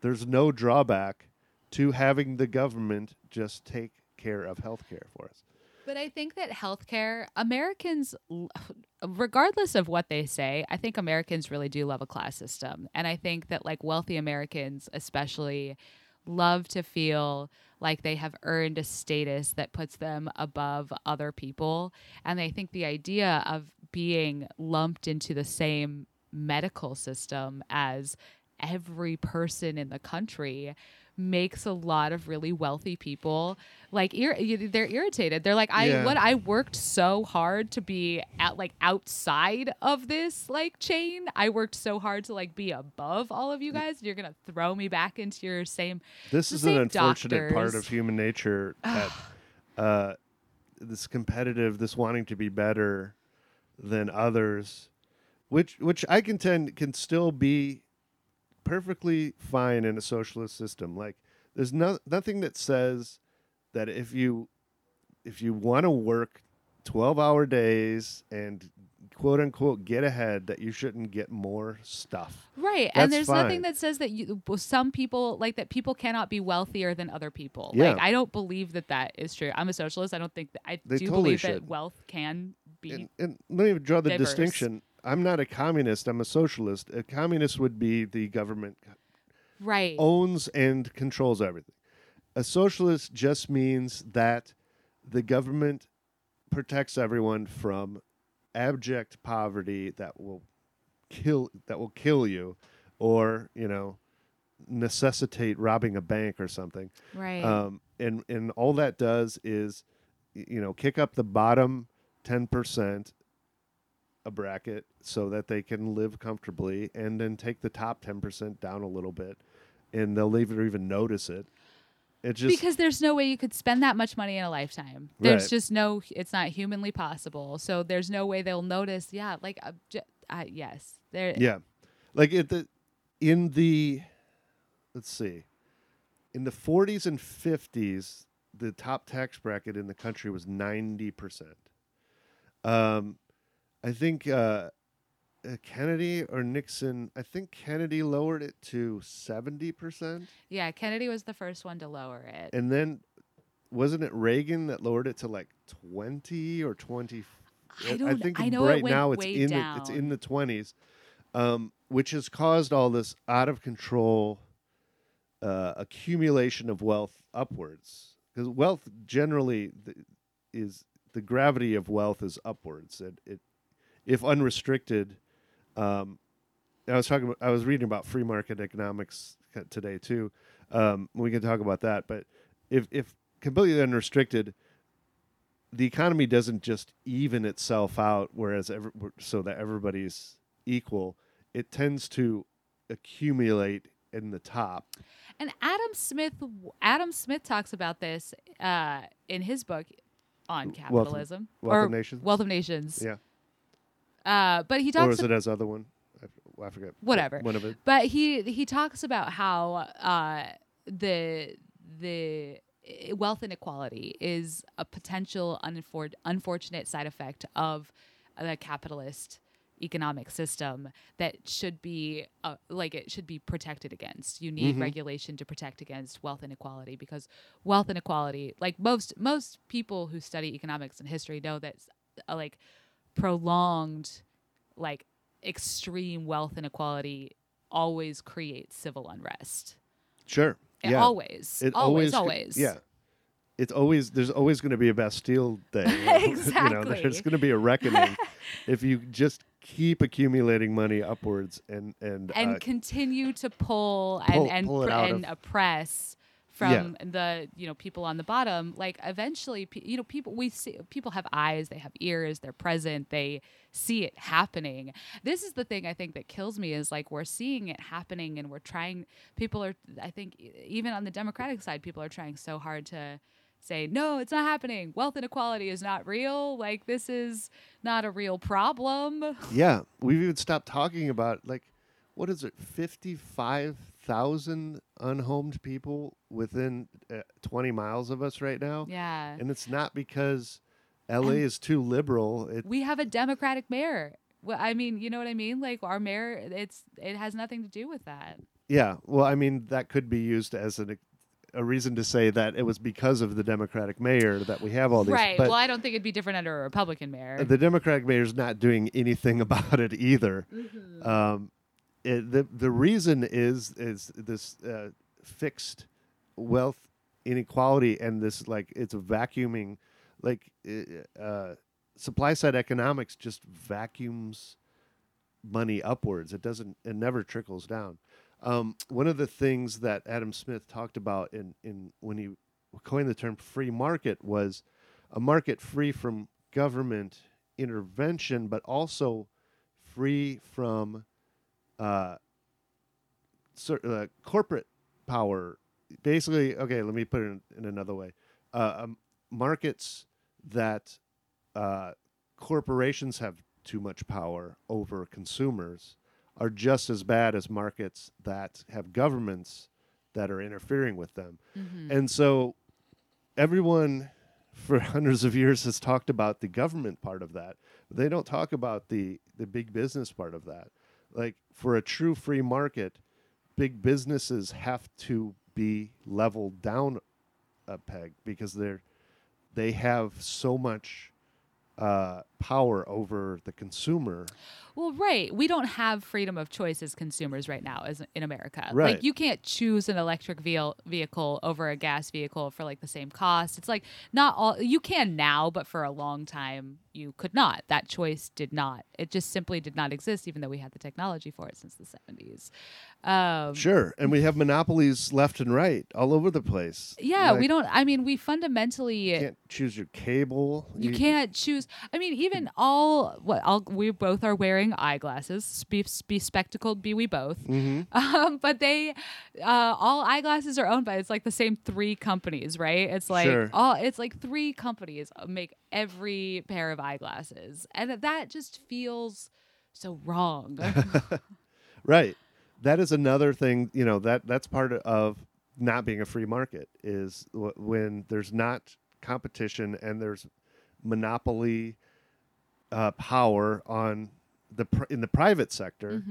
There's no drawback to having the government just take care of health care for us. But I think that healthcare, Americans, regardless of what they say, I think Americans really do love a class system. And I think that, like, wealthy Americans, especially, love to feel like they have earned a status that puts them above other people. And I think the idea of being lumped into the same medical system as every person in the country makes a lot of really wealthy people like ir- they're irritated. They're like i Yeah. what i worked so hard to be at like outside of this like chain. I worked so hard to like be above all of you guys you're gonna throw me back into your same This is an same unfortunate part of human nature that uh, this competitive, this wanting to be better than others, which which I contend can still be perfectly fine in a socialist system. Like there's no nothing that says that if you if you want to work 12 hour days and quote unquote get ahead that you shouldn't get more stuff. right That's and there's fine. nothing that says that you some people like that people cannot be wealthier than other people Yeah. like i don't believe that that is true i'm a socialist i don't think that i They do totally believe that wealth can be and, and let me draw the diverse. distinction. I'm not a communist. I'm a socialist. A communist would be the government right owns and controls everything. A socialist just means that the government protects everyone from abject poverty that will kill that will kill you or, you know, necessitate robbing a bank or something. right Um, and and all that does is, you know, kick up the bottom ten percent a bracket so that they can live comfortably, and then take the top ten percent down a little bit, and they'll never even notice it. It just because there's no way you could spend that much money in a lifetime. There's Right. just no. It's not humanly possible. So there's no way they'll notice. Yeah, like uh, j- uh, yes, there. yeah, like it the in the let's see, in the 40s and 50s, the top tax bracket in the country was 90 percent. Um, I think uh, uh, Kennedy or Nixon. I think Kennedy lowered it to 70 percent, Yeah, Kennedy was the first one to lower it. and then wasn't it Reagan that lowered it to like 20 or 20? I don't- think I know right went now it's in the, it's in the 20s, um, which has caused all this out of control uh, accumulation of wealth upwards because wealth generally th- is the gravity of wealth is upwards and it if unrestricted um, I was talking about, I was reading about free market economics today too um, we can talk about that but if if completely unrestricted the economy doesn't just even itself out whereas every, so that everybody's equal it tends to accumulate in the top And Adam Smith, Adam Smith talks about this uh, in his book on Wealth capitalism Wealth or of Nations? Wealth of Nations. yeah Uh, but he talks. or is it as other one I, I forget Whatever. one of it But he he talks about how uh, the the wealth inequality is a potential unfor- unfortunate side effect of the capitalist economic system that should be uh, like it should be protected against. You need regulation to protect against wealth inequality because wealth inequality, like most most people who study economics and history, know that uh, like prolonged like extreme wealth inequality always creates civil unrest. sure It yeah Always. It always, always. yeah it's always there's always going to be a Bastille Day. you know? you know, Exactly. there's going to be a reckoning if you just keep accumulating money upwards and and, And uh, continue to pull pull- and and, pull pr- and of- oppress from the you know people on the bottom like eventually you know people we see people have eyes they have ears they're present they see it happening. This is the thing i think that kills me is like we're seeing it happening and we're trying people are i think even on the democratic side people are trying so hard to say no it's not happening. Wealth inequality is not real. Like this is not a real problem. Yeah. We've even stopped talking about like what is it 55,000 unhomed people within uh, 20 miles of us right now. Yeah. And it's not because LA is too liberal. It we have a democratic mayor. Well i mean you know what i mean? Like our mayor it's it has nothing to do with that. Yeah, well, I mean that could be used as an a reason to say that it was because of the Democratic mayor that we have all these. right. But well i don't think it'd be different under a republican mayor. The Democratic mayor's not doing anything about it either. Mm-hmm. Um, it, the the reason is is this uh, fixed wealth inequality and this like it's a vacuuming, like uh, uh, supply side economics just vacuums money upwards. It doesn't. It never trickles down. Um, one of the things that Adam Smith talked about in in when he coined the term free market was a market free from government intervention, but also free from uh, cer- uh, corporate power. Basically, okay, let me put it in, in another way. Uh, um, markets that uh, corporations have too much power over consumers are just as bad as markets that have governments that are interfering with them. And so everyone for hundreds of years has talked about the government part of that. They don't talk about the the big business part of that. Like for a true free market, big businesses have to be leveled down a peg because they're they have so much uh, power over the consumer. well right we don't have freedom of choice as consumers right now as in america Right. like you can't choose an electric vehi- vehicle over a gas vehicle for like the same cost it's like not all you can now but for a long time you could not that choice did not it just simply did not exist even though we had the technology for it since the 70s um, Sure, and we have monopolies left and right all over the place. yeah Like, we don't i mean we fundamentally You can't choose your cable. You can't choose. I mean, even all what all we both are wearing eyeglasses. Be, be spectacled, be we both. Mm-hmm. Um, but they, uh, all eyeglasses are owned by it's like the same three companies, right? It's like Sure. all it's like three companies make every pair of eyeglasses, and that just feels so wrong. Right. That is another thing. You know that that's part of not being a free market is w- when there's not competition and there's monopoly uh, power on the pr- in the private sector.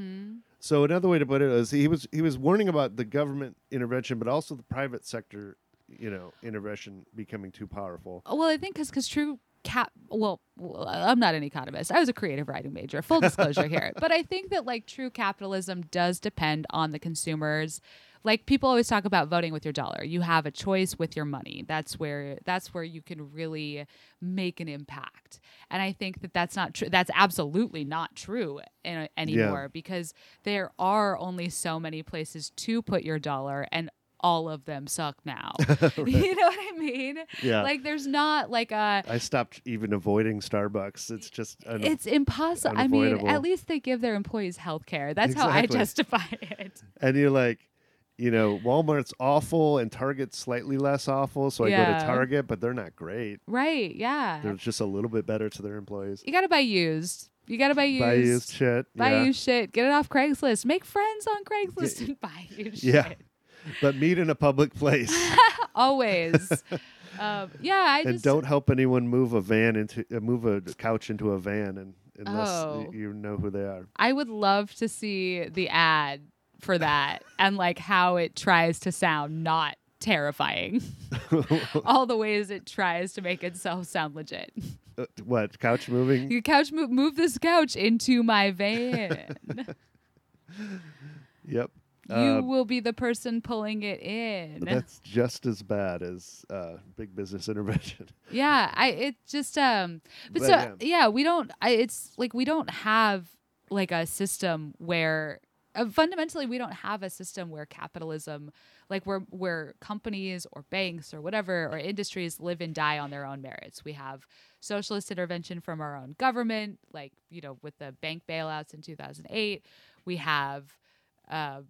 So another way to put it is he was he was warning about the government intervention, but also the private sector, you know, intervention becoming too powerful. Well, I think because because true cap. Well, well, I'm not an economist. I was a creative writing major. Full disclosure here. But I think that like true capitalism does depend on the consumers. Like people always talk about voting with your dollar. You have a choice with your money. That's where that's where you can really make an impact. And I think that that's not true. That's absolutely not true in, anymore because there are only so many places to put your dollar and all of them suck now. You know what I mean? Yeah. Like there's not like a I stopped even avoiding Starbucks. It's just un- it's impossible. I mean, at least they give their employees health care. That's how I justify it. and you're like, you know, Walmart's awful and Target's slightly less awful. So I go to Target, but they're not great. Right. Yeah. They're just a little bit better to their employees. you got to buy used. You got to buy used. Buy used shit. Buy yeah. used shit. Get it off Craigslist. Make friends on Craigslist and buy used shit. Yeah. but meet in a public place Always. um, yeah. I and just don't help anyone move a van into uh, move a couch into a van and unless Oh. you know who they are. I would love to see the ad for that and like how it tries to sound not terrifying. All the ways it tries to make itself sound legit. Uh, what couch moving? You couch move, move this couch into my van. yep. you Uh, will be the person pulling it in. that's just as bad as uh, big business intervention. Yeah, I it just um but, But, so yeah. yeah. we don't I, it's like we don't have like a system where uh, fundamentally we don't have a system where capitalism like where where companies or banks or whatever or industries live and die on their own merits. We have socialist intervention from our own government like, you know, with the bank bailouts in 2008. We have um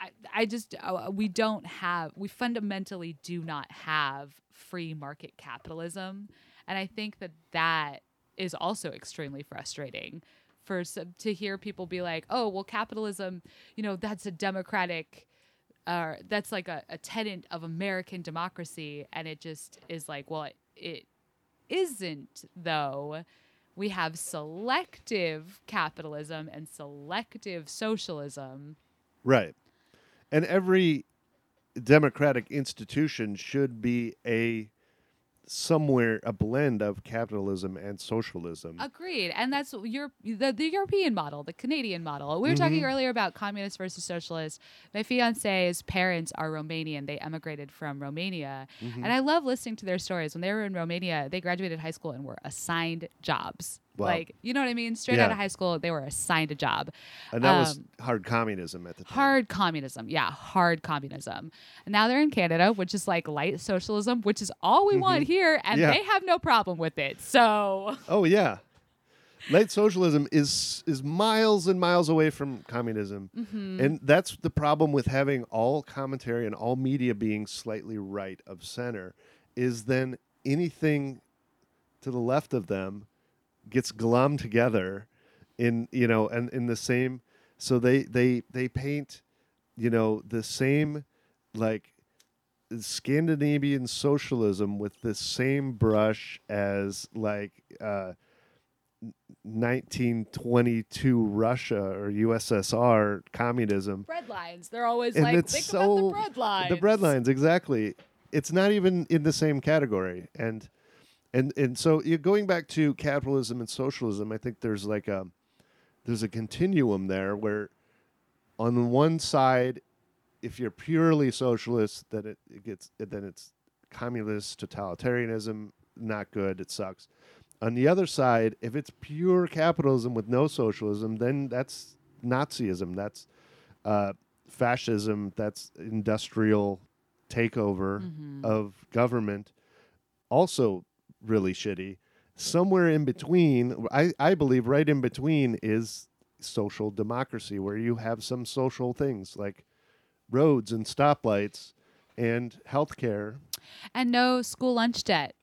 I, I just uh, we don't have we fundamentally do not have free market capitalism and i think that that is also extremely frustrating for some, to hear people be like oh well capitalism you know that's a democratic uh, that's like a, a tenet of american democracy. And it just is like well it, it isn't though. We have selective capitalism and selective socialism. Right. And every democratic institution should be a somewhere a blend of capitalism and socialism. Agreed, and that's your the, the European model, the Canadian model. We were talking Mm-hmm. earlier about communist versus socialist. My fiance's parents are Romanian; they emigrated from Romania, Mm-hmm. and I love listening to their stories. When they were in Romania, they graduated high school and were assigned jobs. Wow. Like you know what I mean? Straight Yeah. out of high school, they were assigned a job. and that was um, hard communism at the time. Hard communism, yeah, hard communism. And now they're in Canada, which is like light socialism, which is all we want here, and Mm-hmm. Yeah. they have no problem with it. So Oh yeah. Light socialism is is miles and miles away from communism. Mm-hmm. And that's the problem with having all commentary and all media being slightly right of center is then anything to the left of them gets glommed together in you know and in the same so they they they paint you know the same like Scandinavian socialism with the same brush as like uh, 1922 Russia or USSR communism. bread lines, they're always And like, it's think so about the bread lines. the bread lines exactly. It's not even in the same category, and and and so you're going back to capitalism and socialism. I think there's like a there's a continuum there where on the one side, if you're purely socialist, then it, it gets then it's communist totalitarianism, not good. It sucks. On the other side, if it's pure capitalism with no socialism, then that's Nazism. That's uh, fascism. That's industrial takeover of government. Also, really shitty. Somewhere in between, I, I believe right in between is social democracy, where you have some social things like roads and stoplights and healthcare, and no school lunch debt.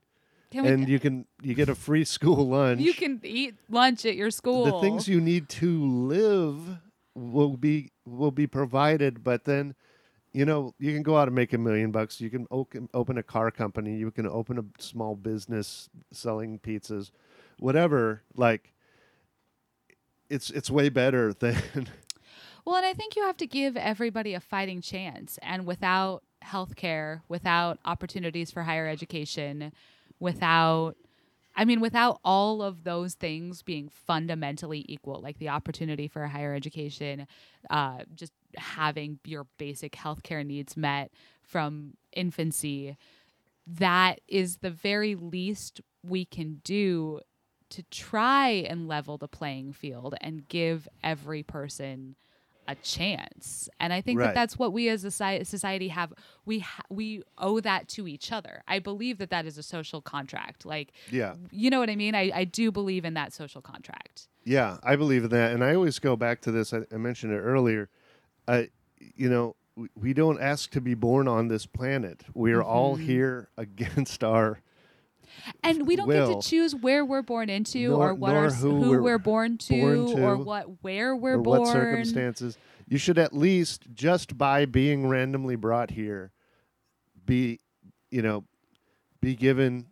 Can we, and you can you get a free school lunch. you can eat lunch at your school. the things you need to live will be will be provided but then you know you can go out and make a million bucks you can open, a car company you can open a small business selling pizzas whatever like it's it's way better than Well, and I think you have to give everybody a fighting chance. And without healthcare, without opportunities for higher education, without I mean, without all of those things being fundamentally equal, like the opportunity for higher education, uh, just having your basic healthcare needs met from infancy, that is the very least we can do to try and level the playing field and give every person a chance. And I think Right. that that's what we as a society have. We ha- we owe that to each other. I believe that that is a social contract. Like, Yeah. you know what I mean? I, I do believe in that social contract. Yeah, I believe in that, and I always go back to this. I, I mentioned it earlier. I, you know, we, we don't ask to be born on this planet. We are all Mm-hmm. here against our. And we don't Will. get to choose where we're born into Nor- or what our, who who, we're we're, born, to, born to, or what where we're or born. what circumstances. You should at least just by being randomly brought here, be, you know, be given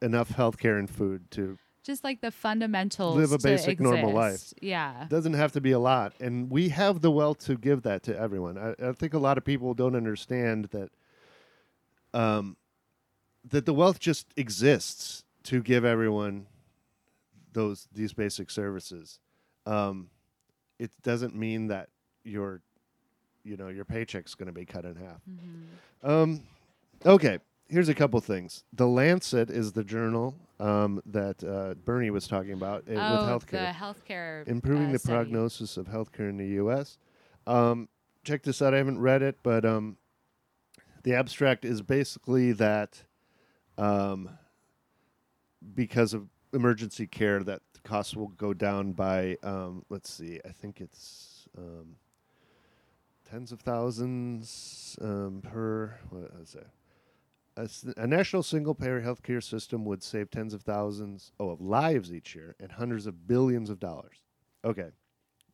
enough health care and food to Just like the fundamentals. Live a to basic, normal life. Yeah. doesn't have to be a lot and we have the wealth to give that to everyone i, I think a lot of people don't understand that um, that the wealth just exists to give everyone those these basic services um, it doesn't mean that your you know your paycheck's going to be cut in half Mm-hmm. um, okay here's a couple things the lancet is the journal um, that uh, bernie was talking about uh, oh, with healthcare the healthcare. improving uh, the study. prognosis of healthcare in the U.S. Um, check this out. I haven't read it, but um, the abstract is basically that um, because of emergency care, that the costs will go down by um, let's see, I think it's um, tens of thousands um, per. What is it? A, a national single payer healthcare system would save tens of thousands oh, of lives each year and hundreds of billions of dollars. Okay.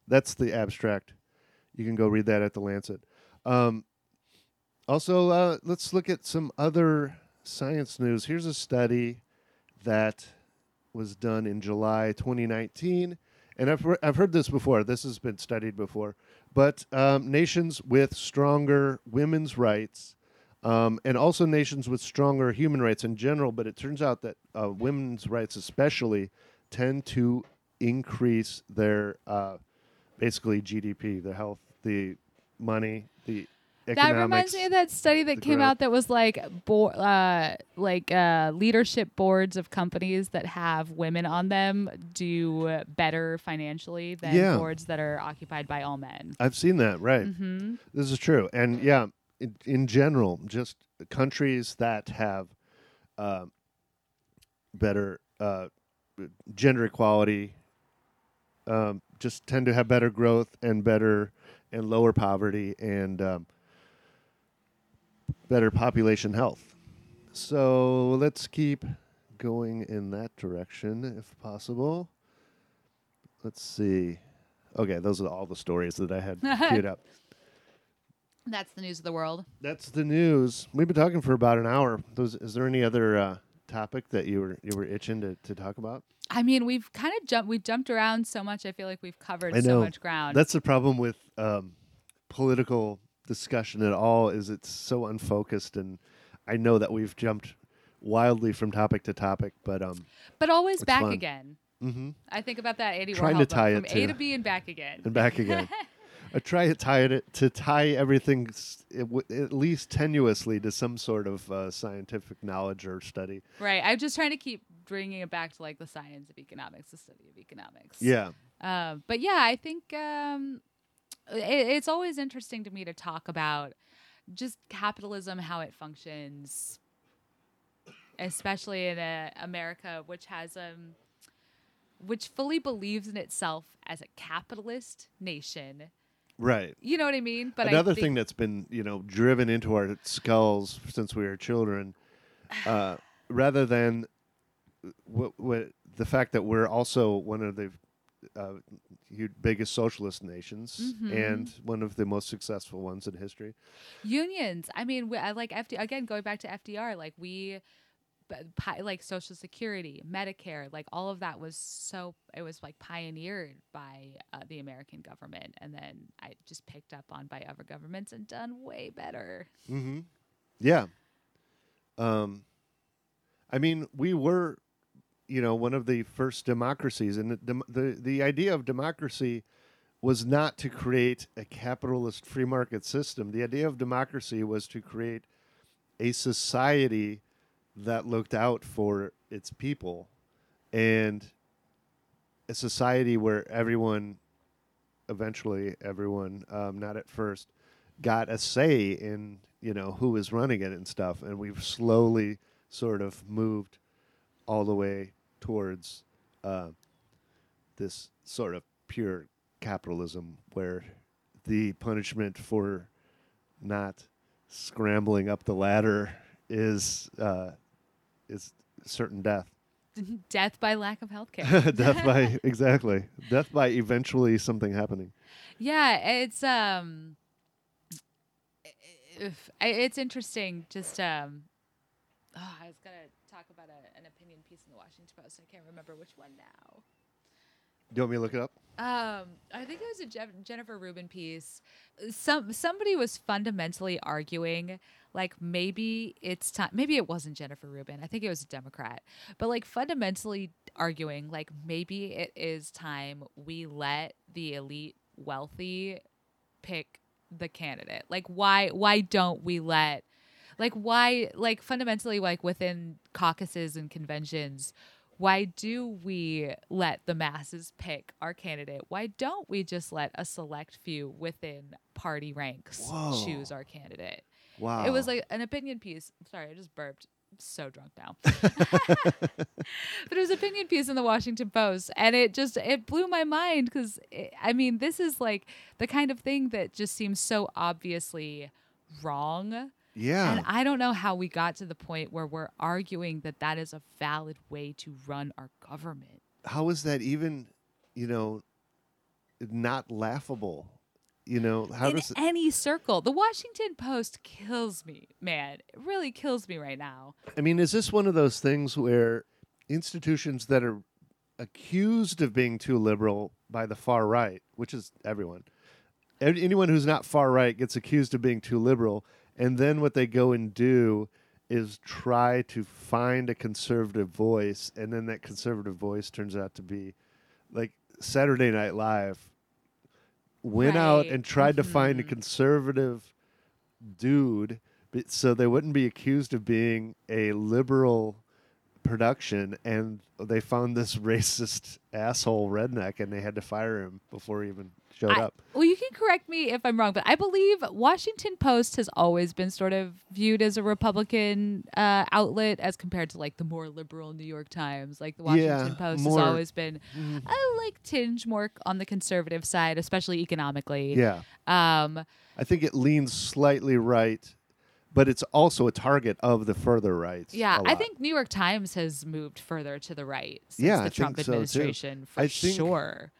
That's the abstract. You can go read that at the Lancet. Um, also, uh, let's look at some other science news. Here's a study that was done in July 2019. And I've, re- I've heard this before. This has been studied before. But um, nations with stronger women's rights um, and also nations with stronger human rights in general. But it turns out that uh, women's rights, especially, tend to increase their uh, basically GDP, the health, the money, the That reminds me of that study that came growth. out that was like bo- uh, like uh, leadership boards of companies that have women on them do better financially than Yeah. boards that are occupied by all men. I've seen that, right? hmm This is true, and yeah, in, in general, just countries that have uh, better uh, gender equality um, just tend to have better growth and better and lower poverty and um, better population health. So let's keep going in that direction if possible. Let's see. Okay, those are all the stories that I had queued up. That's the news of the world. That's the news. We've been talking for about an hour. Those, is there any other uh, topic that you were you were itching to, to talk about? I mean, we've kind of jumped. We jumped around so much. I feel like we've covered so much ground. That's the problem with um, political discussion at all. Is it's so unfocused, and I know that we've jumped wildly from topic to topic, but um, but always back fun. again. hmm I think about that Andy Trying Warhol to tie from it A to- to B and back again. and back again. I try to tie it to tie everything s- it w- at least tenuously to some sort of uh, scientific knowledge or study. Right. I'm just trying to keep bringing it back to like the science of economics, the study of economics. Yeah, Uh, but yeah, I think um, it, it's always interesting to me to talk about just capitalism, how it functions, especially in uh, America, which has um, which fully believes in itself as a capitalist nation. Right. You know what I mean? But Another thing that's been you know driven into our skulls since we were children, uh, rather than what, what the fact that we're also one of the uh, biggest socialist nations Mm-hmm. and one of the most successful ones in history. unions i mean we, I like FD, again going back to fdr like we like social security medicare like all of that was so it was like pioneered by uh, the american government and then i just picked up on by other governments and done way better Mm-hmm. Yeah. Um, I mean, we were you know one of the first democracies, and the the the idea of democracy was not to create a capitalist free market system. The idea of democracy was to create a society that looked out for its people. And a society where everyone eventually everyone um, not at first got a say in you know who was running it and stuff. And we've slowly sort of moved all the way towards uh, this sort of pure capitalism where the punishment for not scrambling up the ladder is uh, is certain death. Death by lack of healthcare. death by exactly death by eventually something happening. Yeah, it's um, it's interesting. Just um, oh, I was gonna talk about a, an opinion piece in the Washington Post. I can't remember which one now. Do you want me to look it up? Um, I think it was a Jeff- Jennifer Rubin piece. Some somebody was fundamentally arguing like maybe it's time. Maybe it wasn't Jennifer Rubin. I think it was a Democrat, but like fundamentally arguing like maybe it is time we let the elite wealthy pick the candidate. Like why why don't we let like why like fundamentally like within caucuses and conventions why do we let the masses pick our candidate why don't we just let a select few within party ranks Whoa. choose our candidate Wow. it was like an opinion piece sorry i just burped I'm so drunk now but it was an opinion piece in the washington post and it just it blew my mind because i mean this is like the kind of thing that just seems so obviously wrong yeah. and I don't know how we got to the point where we're arguing that that is a valid way to run our government. How is that even, you know, not laughable? You know, how In does it, any circle, the Washington Post kills me, man. It really kills me right now. I mean, is this one of those things where institutions that are accused of being too liberal by the far right, which is everyone, anyone who's not far right gets accused of being too liberal, and then what they go and do is try to find a conservative voice, and then that conservative voice turns out to be like Saturday Night Live went out and tried to find a Mhm. conservative dude so they wouldn't be accused of being a liberal production and they found this racist asshole redneck and they had to fire him before he even showed I- up Well, you can correct me if I'm wrong, but I believe Washington Post has always been sort of viewed as a Republican uh, outlet as compared to like the more liberal New York Times. Like the Washington Yeah, Post more- has always been a like tinge more on the conservative side, especially economically. yeah Um, i think it leans slightly right but it's also a target of the further right Yeah, I think New York Times has moved further to the right since Yeah, I the think Trump so, administration, for I sure.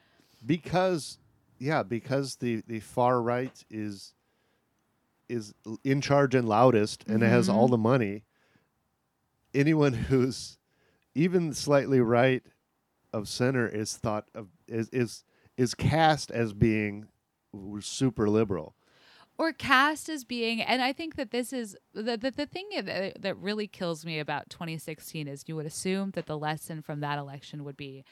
because yeah because the the far right is is in charge and loudest and it has Mm-hmm. all the money anyone who's even slightly right of center is thought of is is is cast as being super liberal Or cast as being, and I think that this is the the, the thing that, that really kills me about 2016 is you would assume that the lesson from that election would be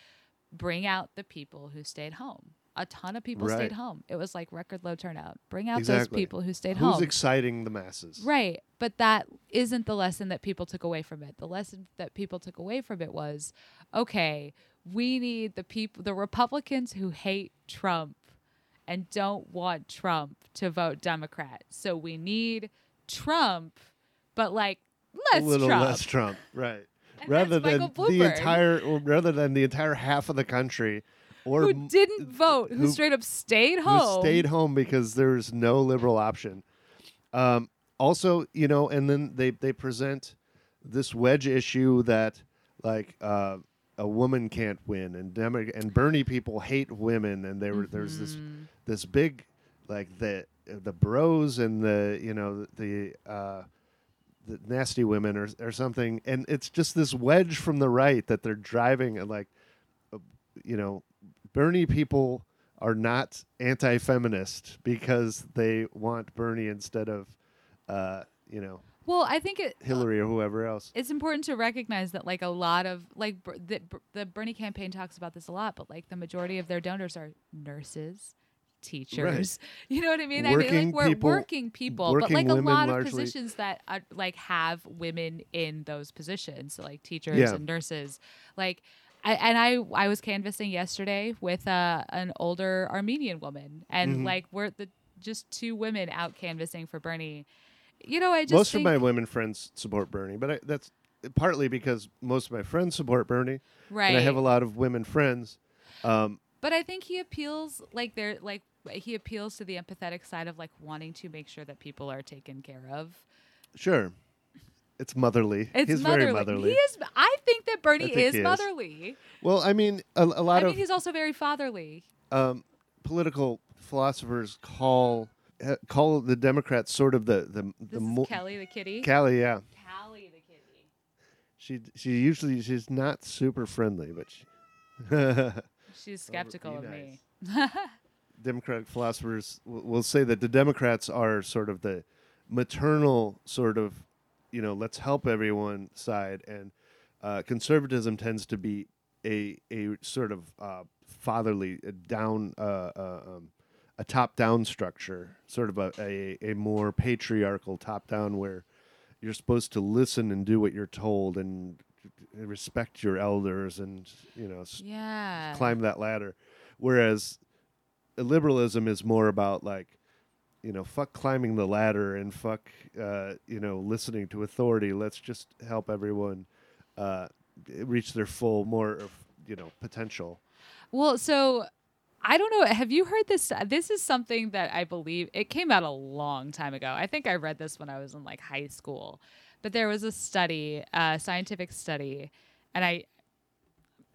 bring out the people who stayed home. A ton of people Right. stayed home. It was like record low turnout. Bring out Exactly. those people who stayed who's home. Who's exciting the masses Right. But that isn't the lesson that people took away from it. The lesson that people took away from it was okay, we need the people, the Republicans who hate Trump and don't want Trump to vote Democrat. So we need Trump, but like less a little Trump. less Trump, right? Rather than the entire, rather than the entire half of the country, or who m- didn't vote, who, who- straight up stayed home. stayed home because there's no liberal option. Um, also, you know, and then they they present this wedge issue that like uh, a woman can't win, and Demo- and Bernie people hate women, and there were there's this Mm-hmm. this big like the the bros and the you know the uh, the nasty women or or something, and it's just this wedge from the right that they're driving, and like uh, you know, Bernie people are not anti-feminist because they want Bernie instead of uh, you know Well, I think it Hillary or whoever else. it's important to recognize that like a lot of like Ber- the, Ber- the Bernie campaign talks about this a lot, but like the majority of their donors are nurses, teachers. You know what I mean? I Working mean, like we're people- working people, but like a lot of positions that are, like have women in those positions, so like teachers Yeah. and nurses, like. I, and I I was canvassing yesterday with uh, an older Armenian woman, and Mhm. like we're the just two women out canvassing for Bernie. You know, I just most of my women friends support Bernie, but I, that's partly because most of my friends support Bernie, right. and I have a lot of women friends. Um, But I think he appeals like they're like he appeals to the empathetic side of like wanting to make sure that people are taken care of. sure, it's motherly. It's He's motherly. very motherly. He is. I think that Bernie think is, he is. motherly. well, I mean, a, a lot I of I mean, he's also very fatherly. um, political philosophers call uh, call the Democrats sort of the the This the mo- Kelly the kitty. Kelly, yeah. Kelly the kitty. She she usually she's not super friendly, but she, She's skeptical of me. Democratic philosophers will say that the Democrats are sort of the maternal sort of you know let's help everyone side, and uh, conservatism tends to be a a sort of uh, fatherly uh, down uh, uh, um, a top down structure, sort of a, a a more patriarchal top down where you're supposed to listen and do what you're told and respect your elders and you know Yeah. climb that ladder. Whereas liberalism is more about like, you know, fuck climbing the ladder and fuck, uh, you know, listening to authority. Let's just help everyone uh, reach their full, more, of, you know, potential. Well, so I don't know. Have you heard this? This is something that I believe it came out a long time ago. I think I read this when I was in like high school. But there was a study, a scientific study, and I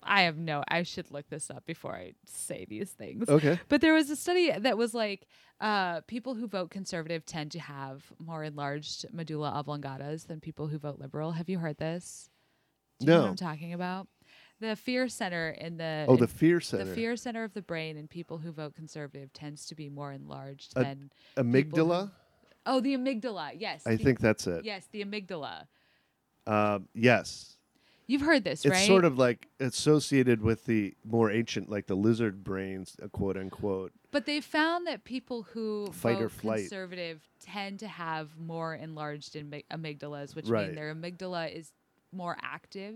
I have no I should look this up before I say these things. Okay. But there was a study that was like uh, people who vote conservative tend to have more enlarged medulla oblongatas than people who vote liberal. Have you heard this? Do you know what No. I'm talking about? The fear center in the Oh, in- the fear center. the fear center of the brain in people who vote conservative tends to be more enlarged A- than Amygdala? oh the amygdala. Yes, I the- think that's it. yes the amygdala. Um, yes. You've heard this, It's right? sort of like associated with the more ancient, like the lizard brains, uh, quote unquote. But they found that people who Fight or flight. conservative tend to have more enlarged amy- amygdalas, which Right. mean their amygdala is more active.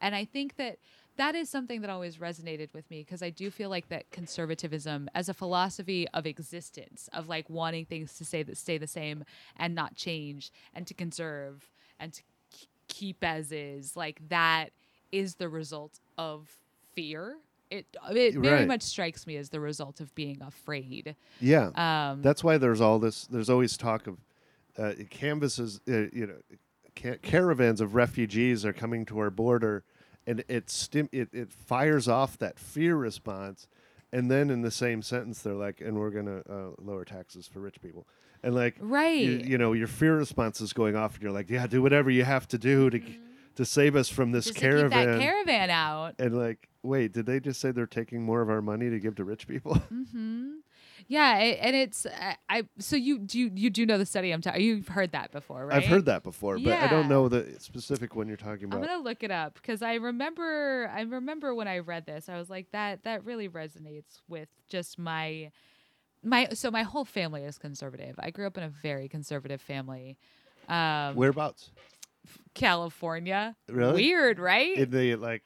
And I think that that is something that always resonated with me because I do feel like that conservatism as a philosophy of existence, of like wanting things to stay that stay the same and not change and to conserve and to keep as is, like that is the result of fear. It it very Right. much strikes me as the result of being afraid. Yeah. Um, That's why there's all this. There's always talk of uh, canvases. Uh, you know, ca- caravans of refugees are coming to our border, and it stim- it it fires off that fear response, and then in the same sentence they're like, "And we're gonna uh, lower taxes for rich people," and like, Right. you know, your fear response is going off, and you're like, "Yeah, do whatever you have to do to to save us from this just caravan." caravan out. and like, wait, did they just say they're taking more of our money to give to rich people? mm-hmm. Yeah, it, and it's uh, I. So you do you, you do know the study I'm talking. You've heard that before, right? I've heard that before, but I don't know the specific one you're talking about I'm gonna look it up because I remember. I remember when I read this, I was like, that that really resonates with just my my. So my whole family is conservative. I grew up in a very conservative family. Um, Whereabouts? California. Really? Weird, right? In the like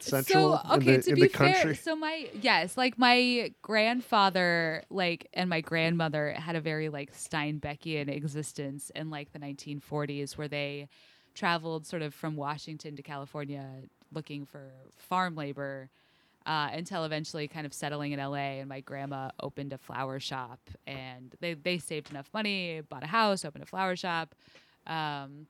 central So okay, in the, to in be the fair, country. so my yes, like my grandfather, like and my grandmother had a very like Steinbeckian existence in like the 1940s, where they traveled sort of from Washington to California looking for farm labor. Uh, until eventually kind of settling in LA and my grandma opened a flower shop and they, they saved enough money, bought a house, opened a flower shop. Um,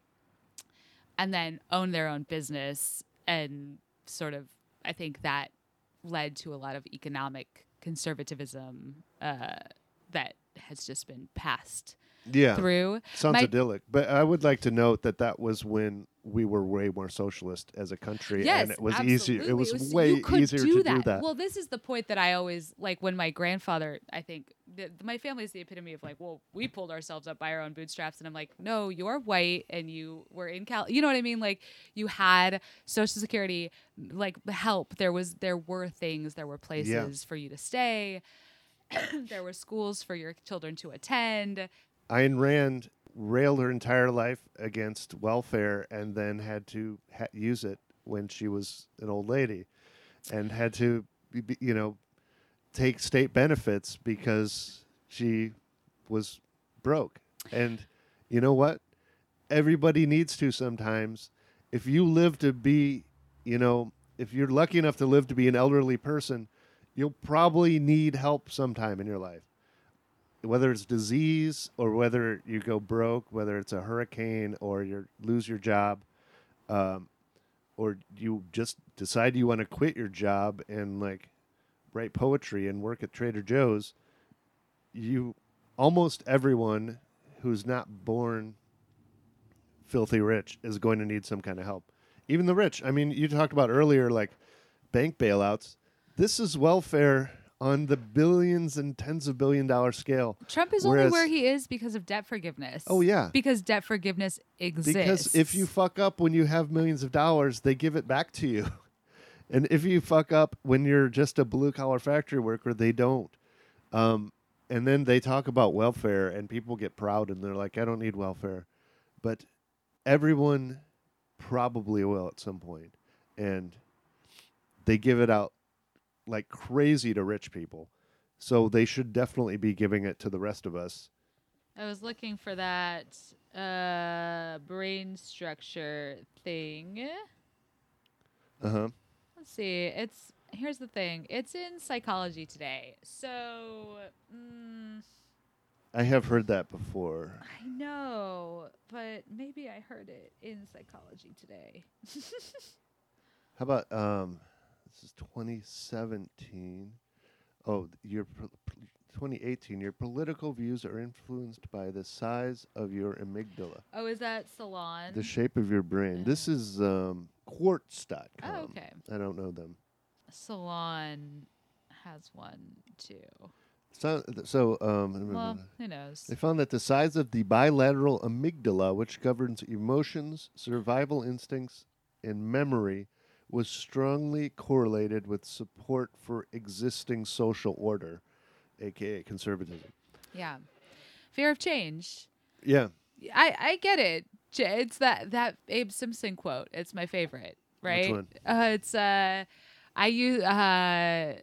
and then owned their own business and sort of i think that led to a lot of economic conservatism uh, that has just been passed yeah. through Sounds My- idyllic. But I would like to note that that was when we were way more socialist as a country, Yes, and it was absolutely. easier. It was, you way could easier do to that. do that. Well, this is the point that I always like when my grandfather. I think th- my family is the epitome of like, well, we pulled ourselves up by our own bootstraps, and I'm like, no, you're white and you were in Cal. You know what I mean? Like you had Social Security, like help. There was there were things. There were places for you to stay. there were schools for your children to attend. Ayn Rand railed her entire life against welfare and then had to ha- use it when she was an old lady and had to, you know, take state benefits because she was broke. And you know what? Everybody needs to sometimes. If you live to be, you know, if you're lucky enough to live to be an elderly person, you'll probably need help sometime in your life whether it's disease or whether you go broke, whether it's a hurricane or you lose your job, um, or you just decide you want to quit your job and like write poetry and work at Trader Joe's, you almost everyone who's not born filthy rich is going to need some kind of help. Even the rich. I mean, you talked about earlier like bank bailouts. This is welfare on the billions and tens of billion dollar scale. Trump is Whereas- only where he is because of debt forgiveness. Oh, yeah. because debt forgiveness exists. Because if you fuck up when you have millions of dollars, they give it back to you. And if you fuck up when you're just a blue collar factory worker, they don't. Um, and then they talk about welfare, and people get proud and they're like, I don't need welfare. But everyone probably will at some point. And they give it out like crazy to rich people. So they should definitely be giving it to the rest of us. I was looking for that uh, brain structure thing. Uh huh. Let's see. It's here's the thing. It's in Psychology Today. So mm, I have heard that before. I know, but maybe I heard it in Psychology Today. How about um, this is 2017. Oh, your pol- pol- 2018. Your political views are influenced by the size of your amygdala, Oh, is that Salon? the shape of your brain. This is um, Quartz.com. Oh, okay. I don't know them. Salon has one too. So, so um, Well, who knows? They found that the size of the bilateral amygdala, which governs emotions, survival instincts, and memory, was strongly correlated with support for existing social order, aka conservatism. Yeah. Fear of change. Yeah. I I get it. It's that that Abe Simpson quote. It's my favorite. Right. Which one? Uh, it's uh, I use uh,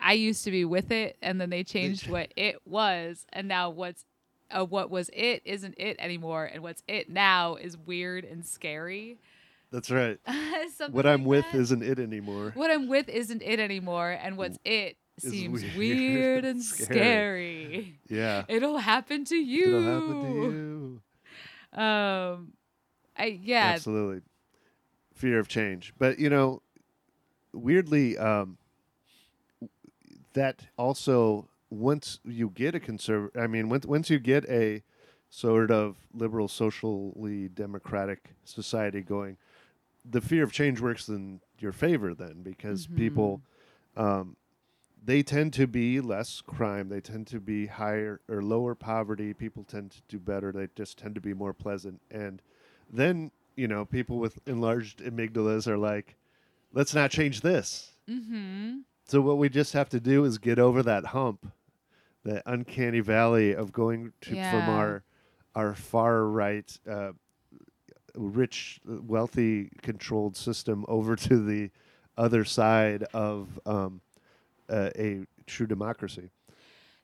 I used to be with it, and then they changed what it was, and now what's uh, what was it isn't it anymore, and what's it now is weird and scary. That's right. What I'm like with isn't it anymore. what I'm with isn't it anymore, and what's it seems weird weird, and and scary. scary. Yeah. It'll happen to you. It'll happen to you. Um, I yeah. Absolutely. Fear of change. But, you know, weirdly, um, that also, once you get a conservative, I mean, once, once you get a sort of liberal, socially democratic society going, the fear of change works in your favor then because people, um, they tend to be less crime. They tend to be higher or lower poverty. People tend to do better. They just tend to be more pleasant. And then, you know, people with enlarged amygdalas are like, let's not change this. Mm-hmm. So what we just have to do is get over that hump, that uncanny valley of going to, from our our far right, uh, rich, wealthy, controlled system over to the other side of um, uh, a true democracy.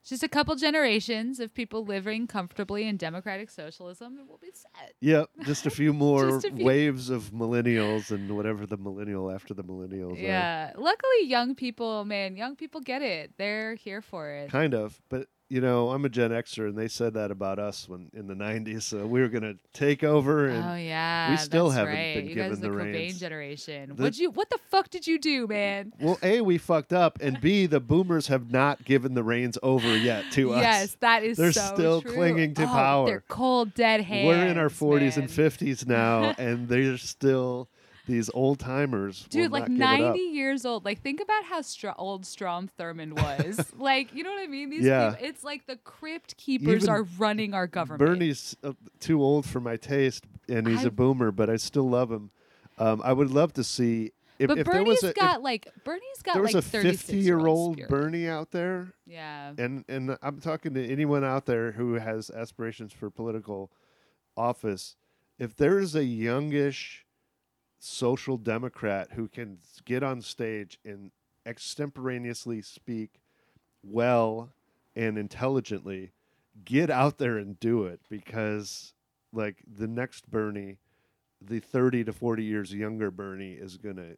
Just a couple generations of people living comfortably in democratic socialism, and we'll be set. Yep, just a few more a few- waves of millennials and whatever the millennial after the millennials are. Yeah. Luckily, young people, man, young people get it. They're here for it. Kind of, but you know, I'm a Gen Xer, and they said that about us when in the '90s. So we were gonna take over, and oh yeah, we still haven't right. been you given guys the the Cobain reins. generation. The- What you? What the fuck did you do, man? well, a we fucked up, and b the Boomers have not given the reins over yet to us. Yes, that is They're so still true. clinging to Oh, power. They're cold, dead hands. we're in our 40s man. and 50s now, and they're still these old timers. Dude, like not give it up. 90 years old. Like, think about how str- old Strom Thurmond was. like, you know what I mean? These Yeah. people, it's like the crypt keepers Even are running our government. Bernie's uh, too old for my taste, and he's I- a boomer, but I still love him. Um, I would love to see if, but if Bernie's there was a got like Bernie's got there was like a 36 year old. Bernie out there, Yeah. and and I'm talking to anyone out there who has aspirations for political office. If there is a youngish social democrat who can get on stage and extemporaneously speak well and intelligently, get out there and do it because like the next Bernie, the 30 to 40 years younger Bernie is going to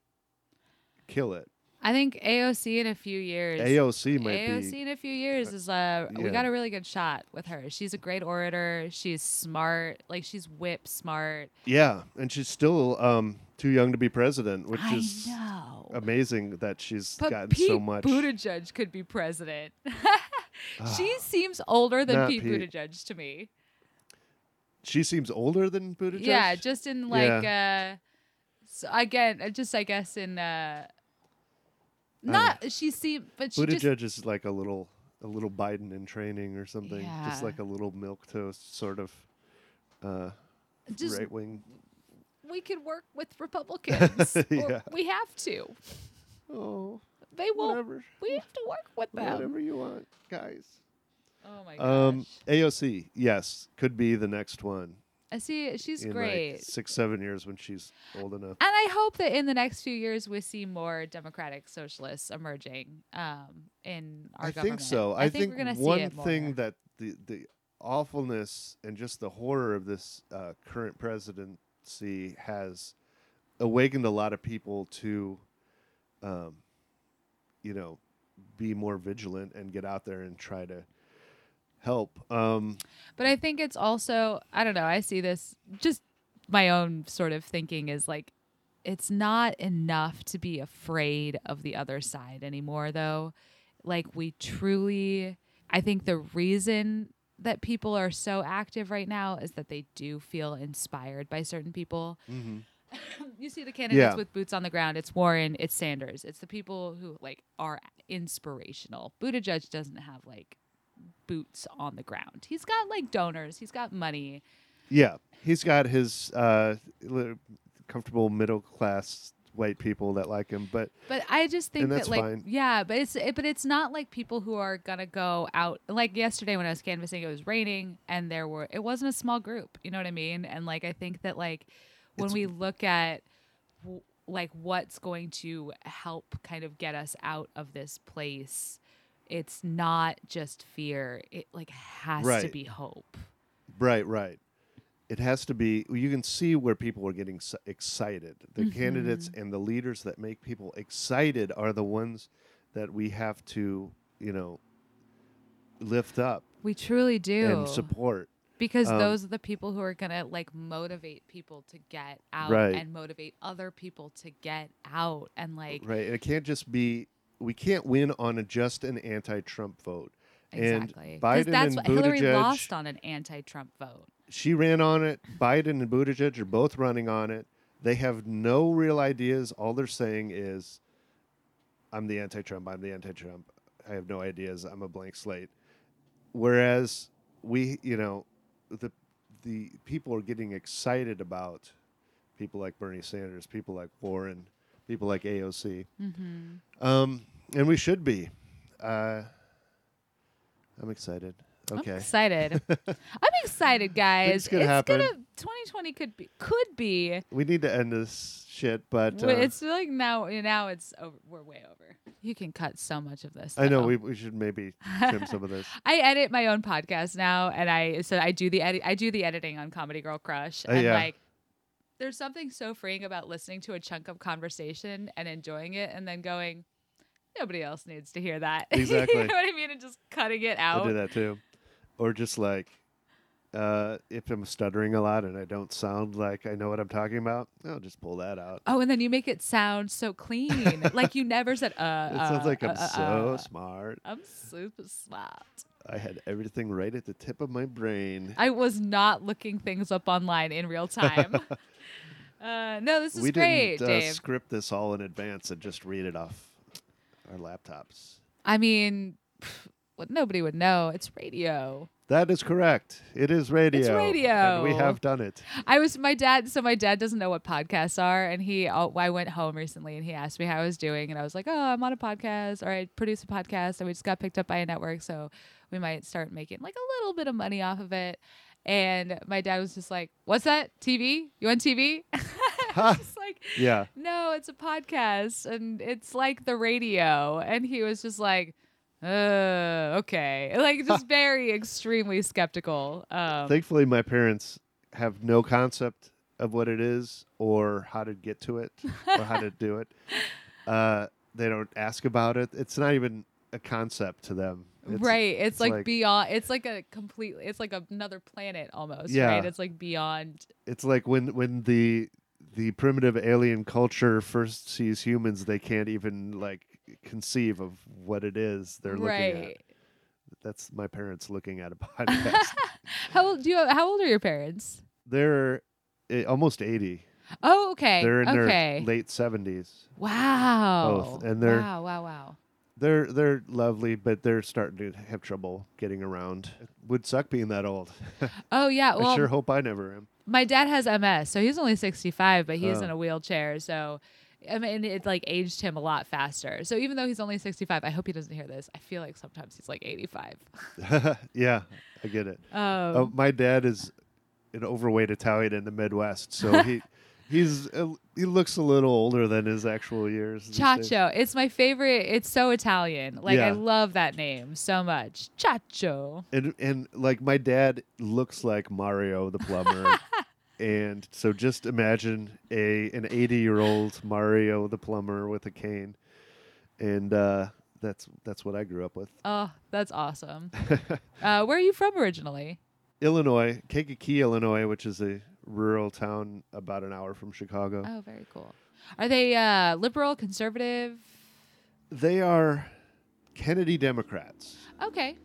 kill it. I think AOC in a few years. AOC might AOC be in a few years is uh we got a really good shot with her. She's a great orator. She's smart. Like she's whip smart. Yeah, and she's still um, too young to be president, which I is know. amazing that she's But gotten Pete so much. Buttigieg could be president. she seems older than Pete, Pete. Buttigieg to me. She seems older than Buttigieg. Yeah, just in like uh so again, uh, just I guess in uh not she seemed but she just Buttigieg is like a little a little Biden in training or something, yeah. just like a little milk toast sort of uh, just right wing. we could work with Republicans. Yeah. we have to. Oh, They won't whatever, we have to work with them. whatever you want, guys. Oh my gosh. Um, AOC, yes, could be the next one I see she's in great. like six, seven years when she's old enough. And I hope that in the next few years we see more democratic socialists emerging um, in our I government. think so. I, I, think, we're gonna one thing that the the awfulness and just the horror of this uh, current presidency has awakened a lot of people to, um, you know, be more vigilant and get out there and try to help. Um, But I think it's also I don't know. I see this just my own sort of thinking is like it's not enough to be afraid of the other side anymore though. Like we truly I think the reason that people are so active right now is that they do feel inspired by certain people. you see the candidates Yeah. with boots on the ground. It's Warren, it's Sanders. It's the people who like are inspirational. Buttigieg doesn't have like boots on the ground. He's got like donors. He's got money. yeah, he's got his uh, comfortable middle class white people that like him, but But I just think that like fine. yeah, but it's it, but it's not like people who are gonna go out like yesterday when I was canvassing. It was raining and there were it wasn't a small group. You know what I mean? And like I think that like when It's- we look at w- like what's going to help kind of get us out of this place, it's not just fear. It like has to be hope. Right, right. It has to be. You can see where people are getting s- excited. The Mm-hmm. candidates and the leaders that make people excited are the ones that we have to, you know, lift up We truly do. and support. because Um, those are the people who are gonna like motivate people to get out Right. and motivate other people to get out and like Right. And it can't just be. We can't win on a just an anti-Trump vote. exactly And Biden that's and what Hillary Buttigieg- lost on an anti-Trump vote. She ran on it. Biden and Buttigieg are both running on it. They have no real ideas. All they're saying is, "I'm the anti-Trump. I'm the anti-Trump. I have no ideas. I'm a blank slate." Whereas we, you know, the the people are getting excited about people like Bernie Sanders, people like Warren, people like AOC, Mm-hmm. um, and we should be. Uh, I'm excited. Okay. I'm excited. I'm excited, guys. It's happen. gonna 2020 could be could be. We need to end this shit, but uh, it's like now now it's over. We're way over. You can cut so much of this. I know we, we should maybe trim some of this. I edit my own podcast now, and I so I do the edit. I do the editing on Comedy Girl Crush, Oh, and yeah. like, there's something so freeing about listening to a chunk of conversation and enjoying it, and then going, nobody else needs to hear that. Exactly. you know what I mean? And just cutting it out. I do that too. Or just like uh, if I'm stuttering a lot and I don't sound like I know what I'm talking about, I'll just pull that out. Oh, and then you make it sound so clean, like you never said. Uh, it sounds uh, like I'm uh, uh, so uh. smart. I'm super smart. I had everything right at the tip of my brain. I was not looking things up online in real time. uh, no, this is we great, didn't uh, Dave. script this all in advance and just read it off our laptops. I mean, what nobody would know. It's radio. That is correct. It is radio. It's radio. And we have done it. I was my dad. So my dad doesn't know what podcasts are, and he. I went home recently, and he asked me how I was doing, and I was like, "Oh, I'm on a podcast, or I produce a podcast, and we just got picked up by a network, so we might start making like a little bit of money off of it." And my dad was just like, "What's that? TV? You on TV?" Just like, Yeah. "No, it's a podcast, and it's like the radio." And he was just like. Uh, okay. Like just very extremely skeptical. Um, Thankfully, my parents have no concept of what it is or how to get to it or how to do it. Uh, they don't ask about it. It's not even a concept to them. It's- right it's, it's like, like- beyond it's like a complete it's like another planet almost Yeah. right it's like beyond It's like when when the the primitive alien culture first sees humans, they can't even like conceive of what it is they're looking at. That's my parents looking at a podcast. how old do you how old are your parents they're uh, almost 80. oh okay They're in okay their late 70s. wow Both, and they're- wow wow wow They're they're lovely, but they're starting to have trouble getting around. It would suck being that old. oh yeah well I sure hope I never am. my dad has ms so he's only 65 but he's Oh. in a wheelchair so I mean, it like aged him a lot faster. So even though he's only 65, I hope he doesn't hear this. I feel like sometimes he's like 85. yeah, I get it. Um, Uh, my dad is an overweight Italian in the Midwest, so he he's a, he looks a little older than his actual years. Chacho. It's my favorite. It's so Italian. Like I love that name so much. Chacho. and and like my dad looks like Mario the plumber. and so just imagine a an 80 year old Mario the plumber with a cane, and uh, that's that's what I grew up with. Oh, that's awesome. uh, where are you from originally? Illinois, Kankakee, Illinois, which is a rural town about an hour from Chicago. Oh, very cool. Are they uh, liberal, conservative? They are Kennedy Democrats. Okay.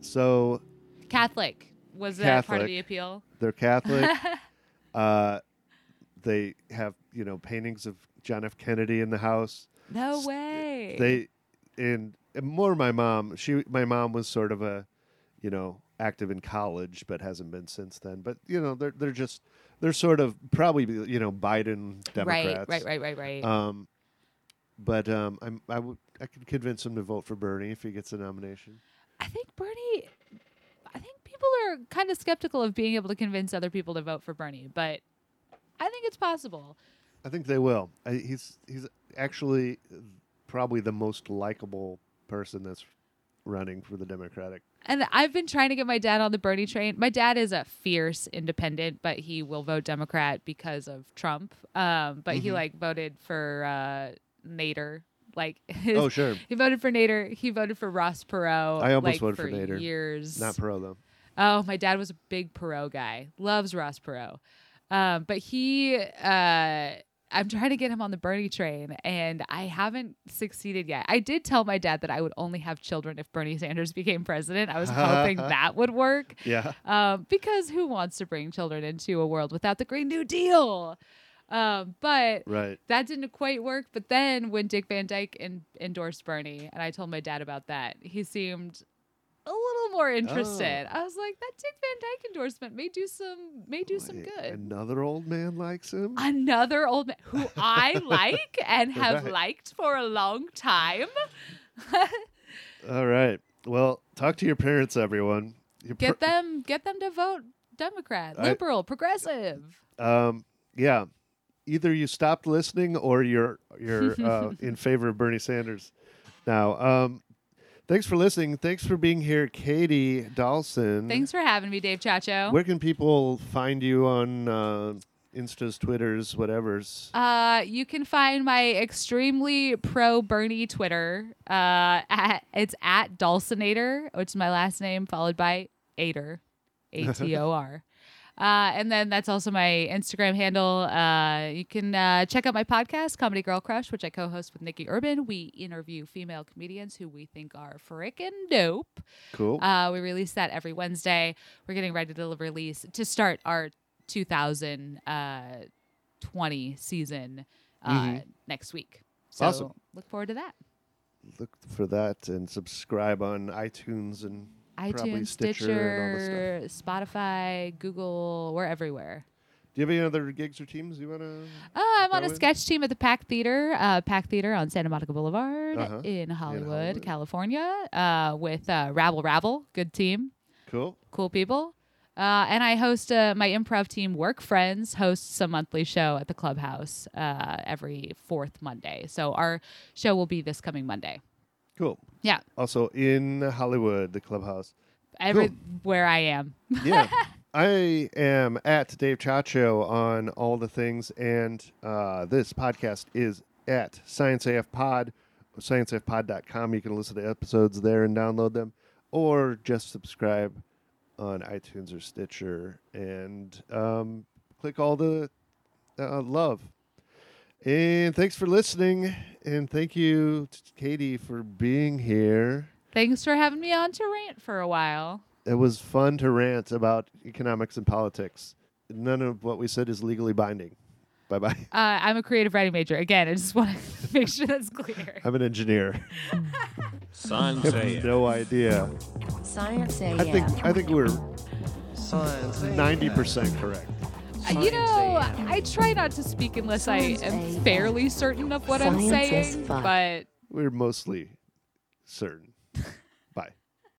So Catholic. Was that part of the appeal? they're Catholic. uh, they have you know paintings of John F. Kennedy in the house. No S- way. They and, and more my mom. She my mom was sort of a you know active in college, but hasn't been since then. But you know they're they're just they're sort of probably you know Biden Democrats. Right, right, right, right, right. Um, but um, I'm I would I could convince him to vote for Bernie if he gets a nomination. I think Bernie. I think people are kind of skeptical of being able to convince other people to vote for Bernie, but I think it's possible. I think they will. I, he's he's actually probably the most likable person that's running for the Democratic. And I've been trying to get my dad on the Bernie train. My dad is a fierce independent, but he will vote Democrat because of Trump. Um, but he Mhm. like voted for uh, Nader. Like his, Oh sure, he voted for Nader. He voted for Ross Perot. I almost like, voted for for Nader. Years. not Perot though. Oh, my dad was a big Perot guy. Loves Ross Perot. Um, but he, uh, I'm trying to get him on the Bernie train, and I haven't succeeded yet. I did tell my dad that I would only have children if Bernie Sanders became president. I was hoping that would work. Yeah, Um, because who wants to bring children into a world without the Green New Deal? Um, but right. that didn't quite work. But then when Dick Van Dyke en- endorsed Bernie, and I told my dad about that, he seemed a little more interested. I was like, that Dick Van Dyke endorsement may do some may do some good. Another old man likes him. Another old man who I like and have Right. liked for a long time. All right. Well, talk to your parents, everyone. Your Get pr- them get them to vote Democrat, I- liberal, progressive. Um, yeah. Either you stopped listening or you're you're uh, in favor of Bernie Sanders. Now, um, thanks for listening. Thanks for being here, Katie Dawson. Thanks for having me, Dave Chacho. Where can people find you on uh, Instas, Twitters, whatever's. Uh, you can find my extremely pro Bernie Twitter. Uh, at, it's at Dulcinator, which is my last name, followed by Ater, A T O R. Uh, and then that's also my Instagram handle. Uh, you can uh, check out my podcast, Comedy Girl Crush, which I co host with Nikki Urban. We interview female comedians who we think are freaking dope. Cool. Uh, we release that every Wednesday. We're getting ready to release to start our 2020 season uh, Mhm. next week. So Awesome. look forward to that. Look for that and subscribe on iTunes and iTunes, Stitcher, and all this stuff. Stitcher, Spotify, Google, we're everywhere. Do you have any other gigs or teams you want to? Uh, I'm on a sketch team at the Pack Theater, uh, Pack Theater on Santa Monica Boulevard Uh-huh. in, Hollywood, Hollywood. California, uh, with uh, Rabble Rabble, good team. Cool. cool people. Uh, and I host uh, my improv team, Work Friends, hosts a monthly show at the clubhouse uh, every fourth Monday. So our show will be this coming Monday. Cool. Yeah, Also in Hollywood, the clubhouse. everywhere I am. Yeah. I am at Dave Chacho on all the things, and uh, this podcast is at Science AF Pod, scienceafpod.com. You can listen to episodes there and download them, or just subscribe on iTunes or Stitcher and um, click all the uh, love. And thanks for listening, and thank you, to Katie, for being here. Thanks for having me on to rant for a while. It was fun to rant about economics and politics. None of what we said is legally binding. Bye bye. Uh, I'm a creative writing major. Again, I just want to make sure that's clear. I'm an engineer. Science I have no idea. Science AM. I think I think we're Science ninety percent correct. You know, AM. I try not to speak unless I am AM. fairly certain of what I'm saying, but We're mostly certain.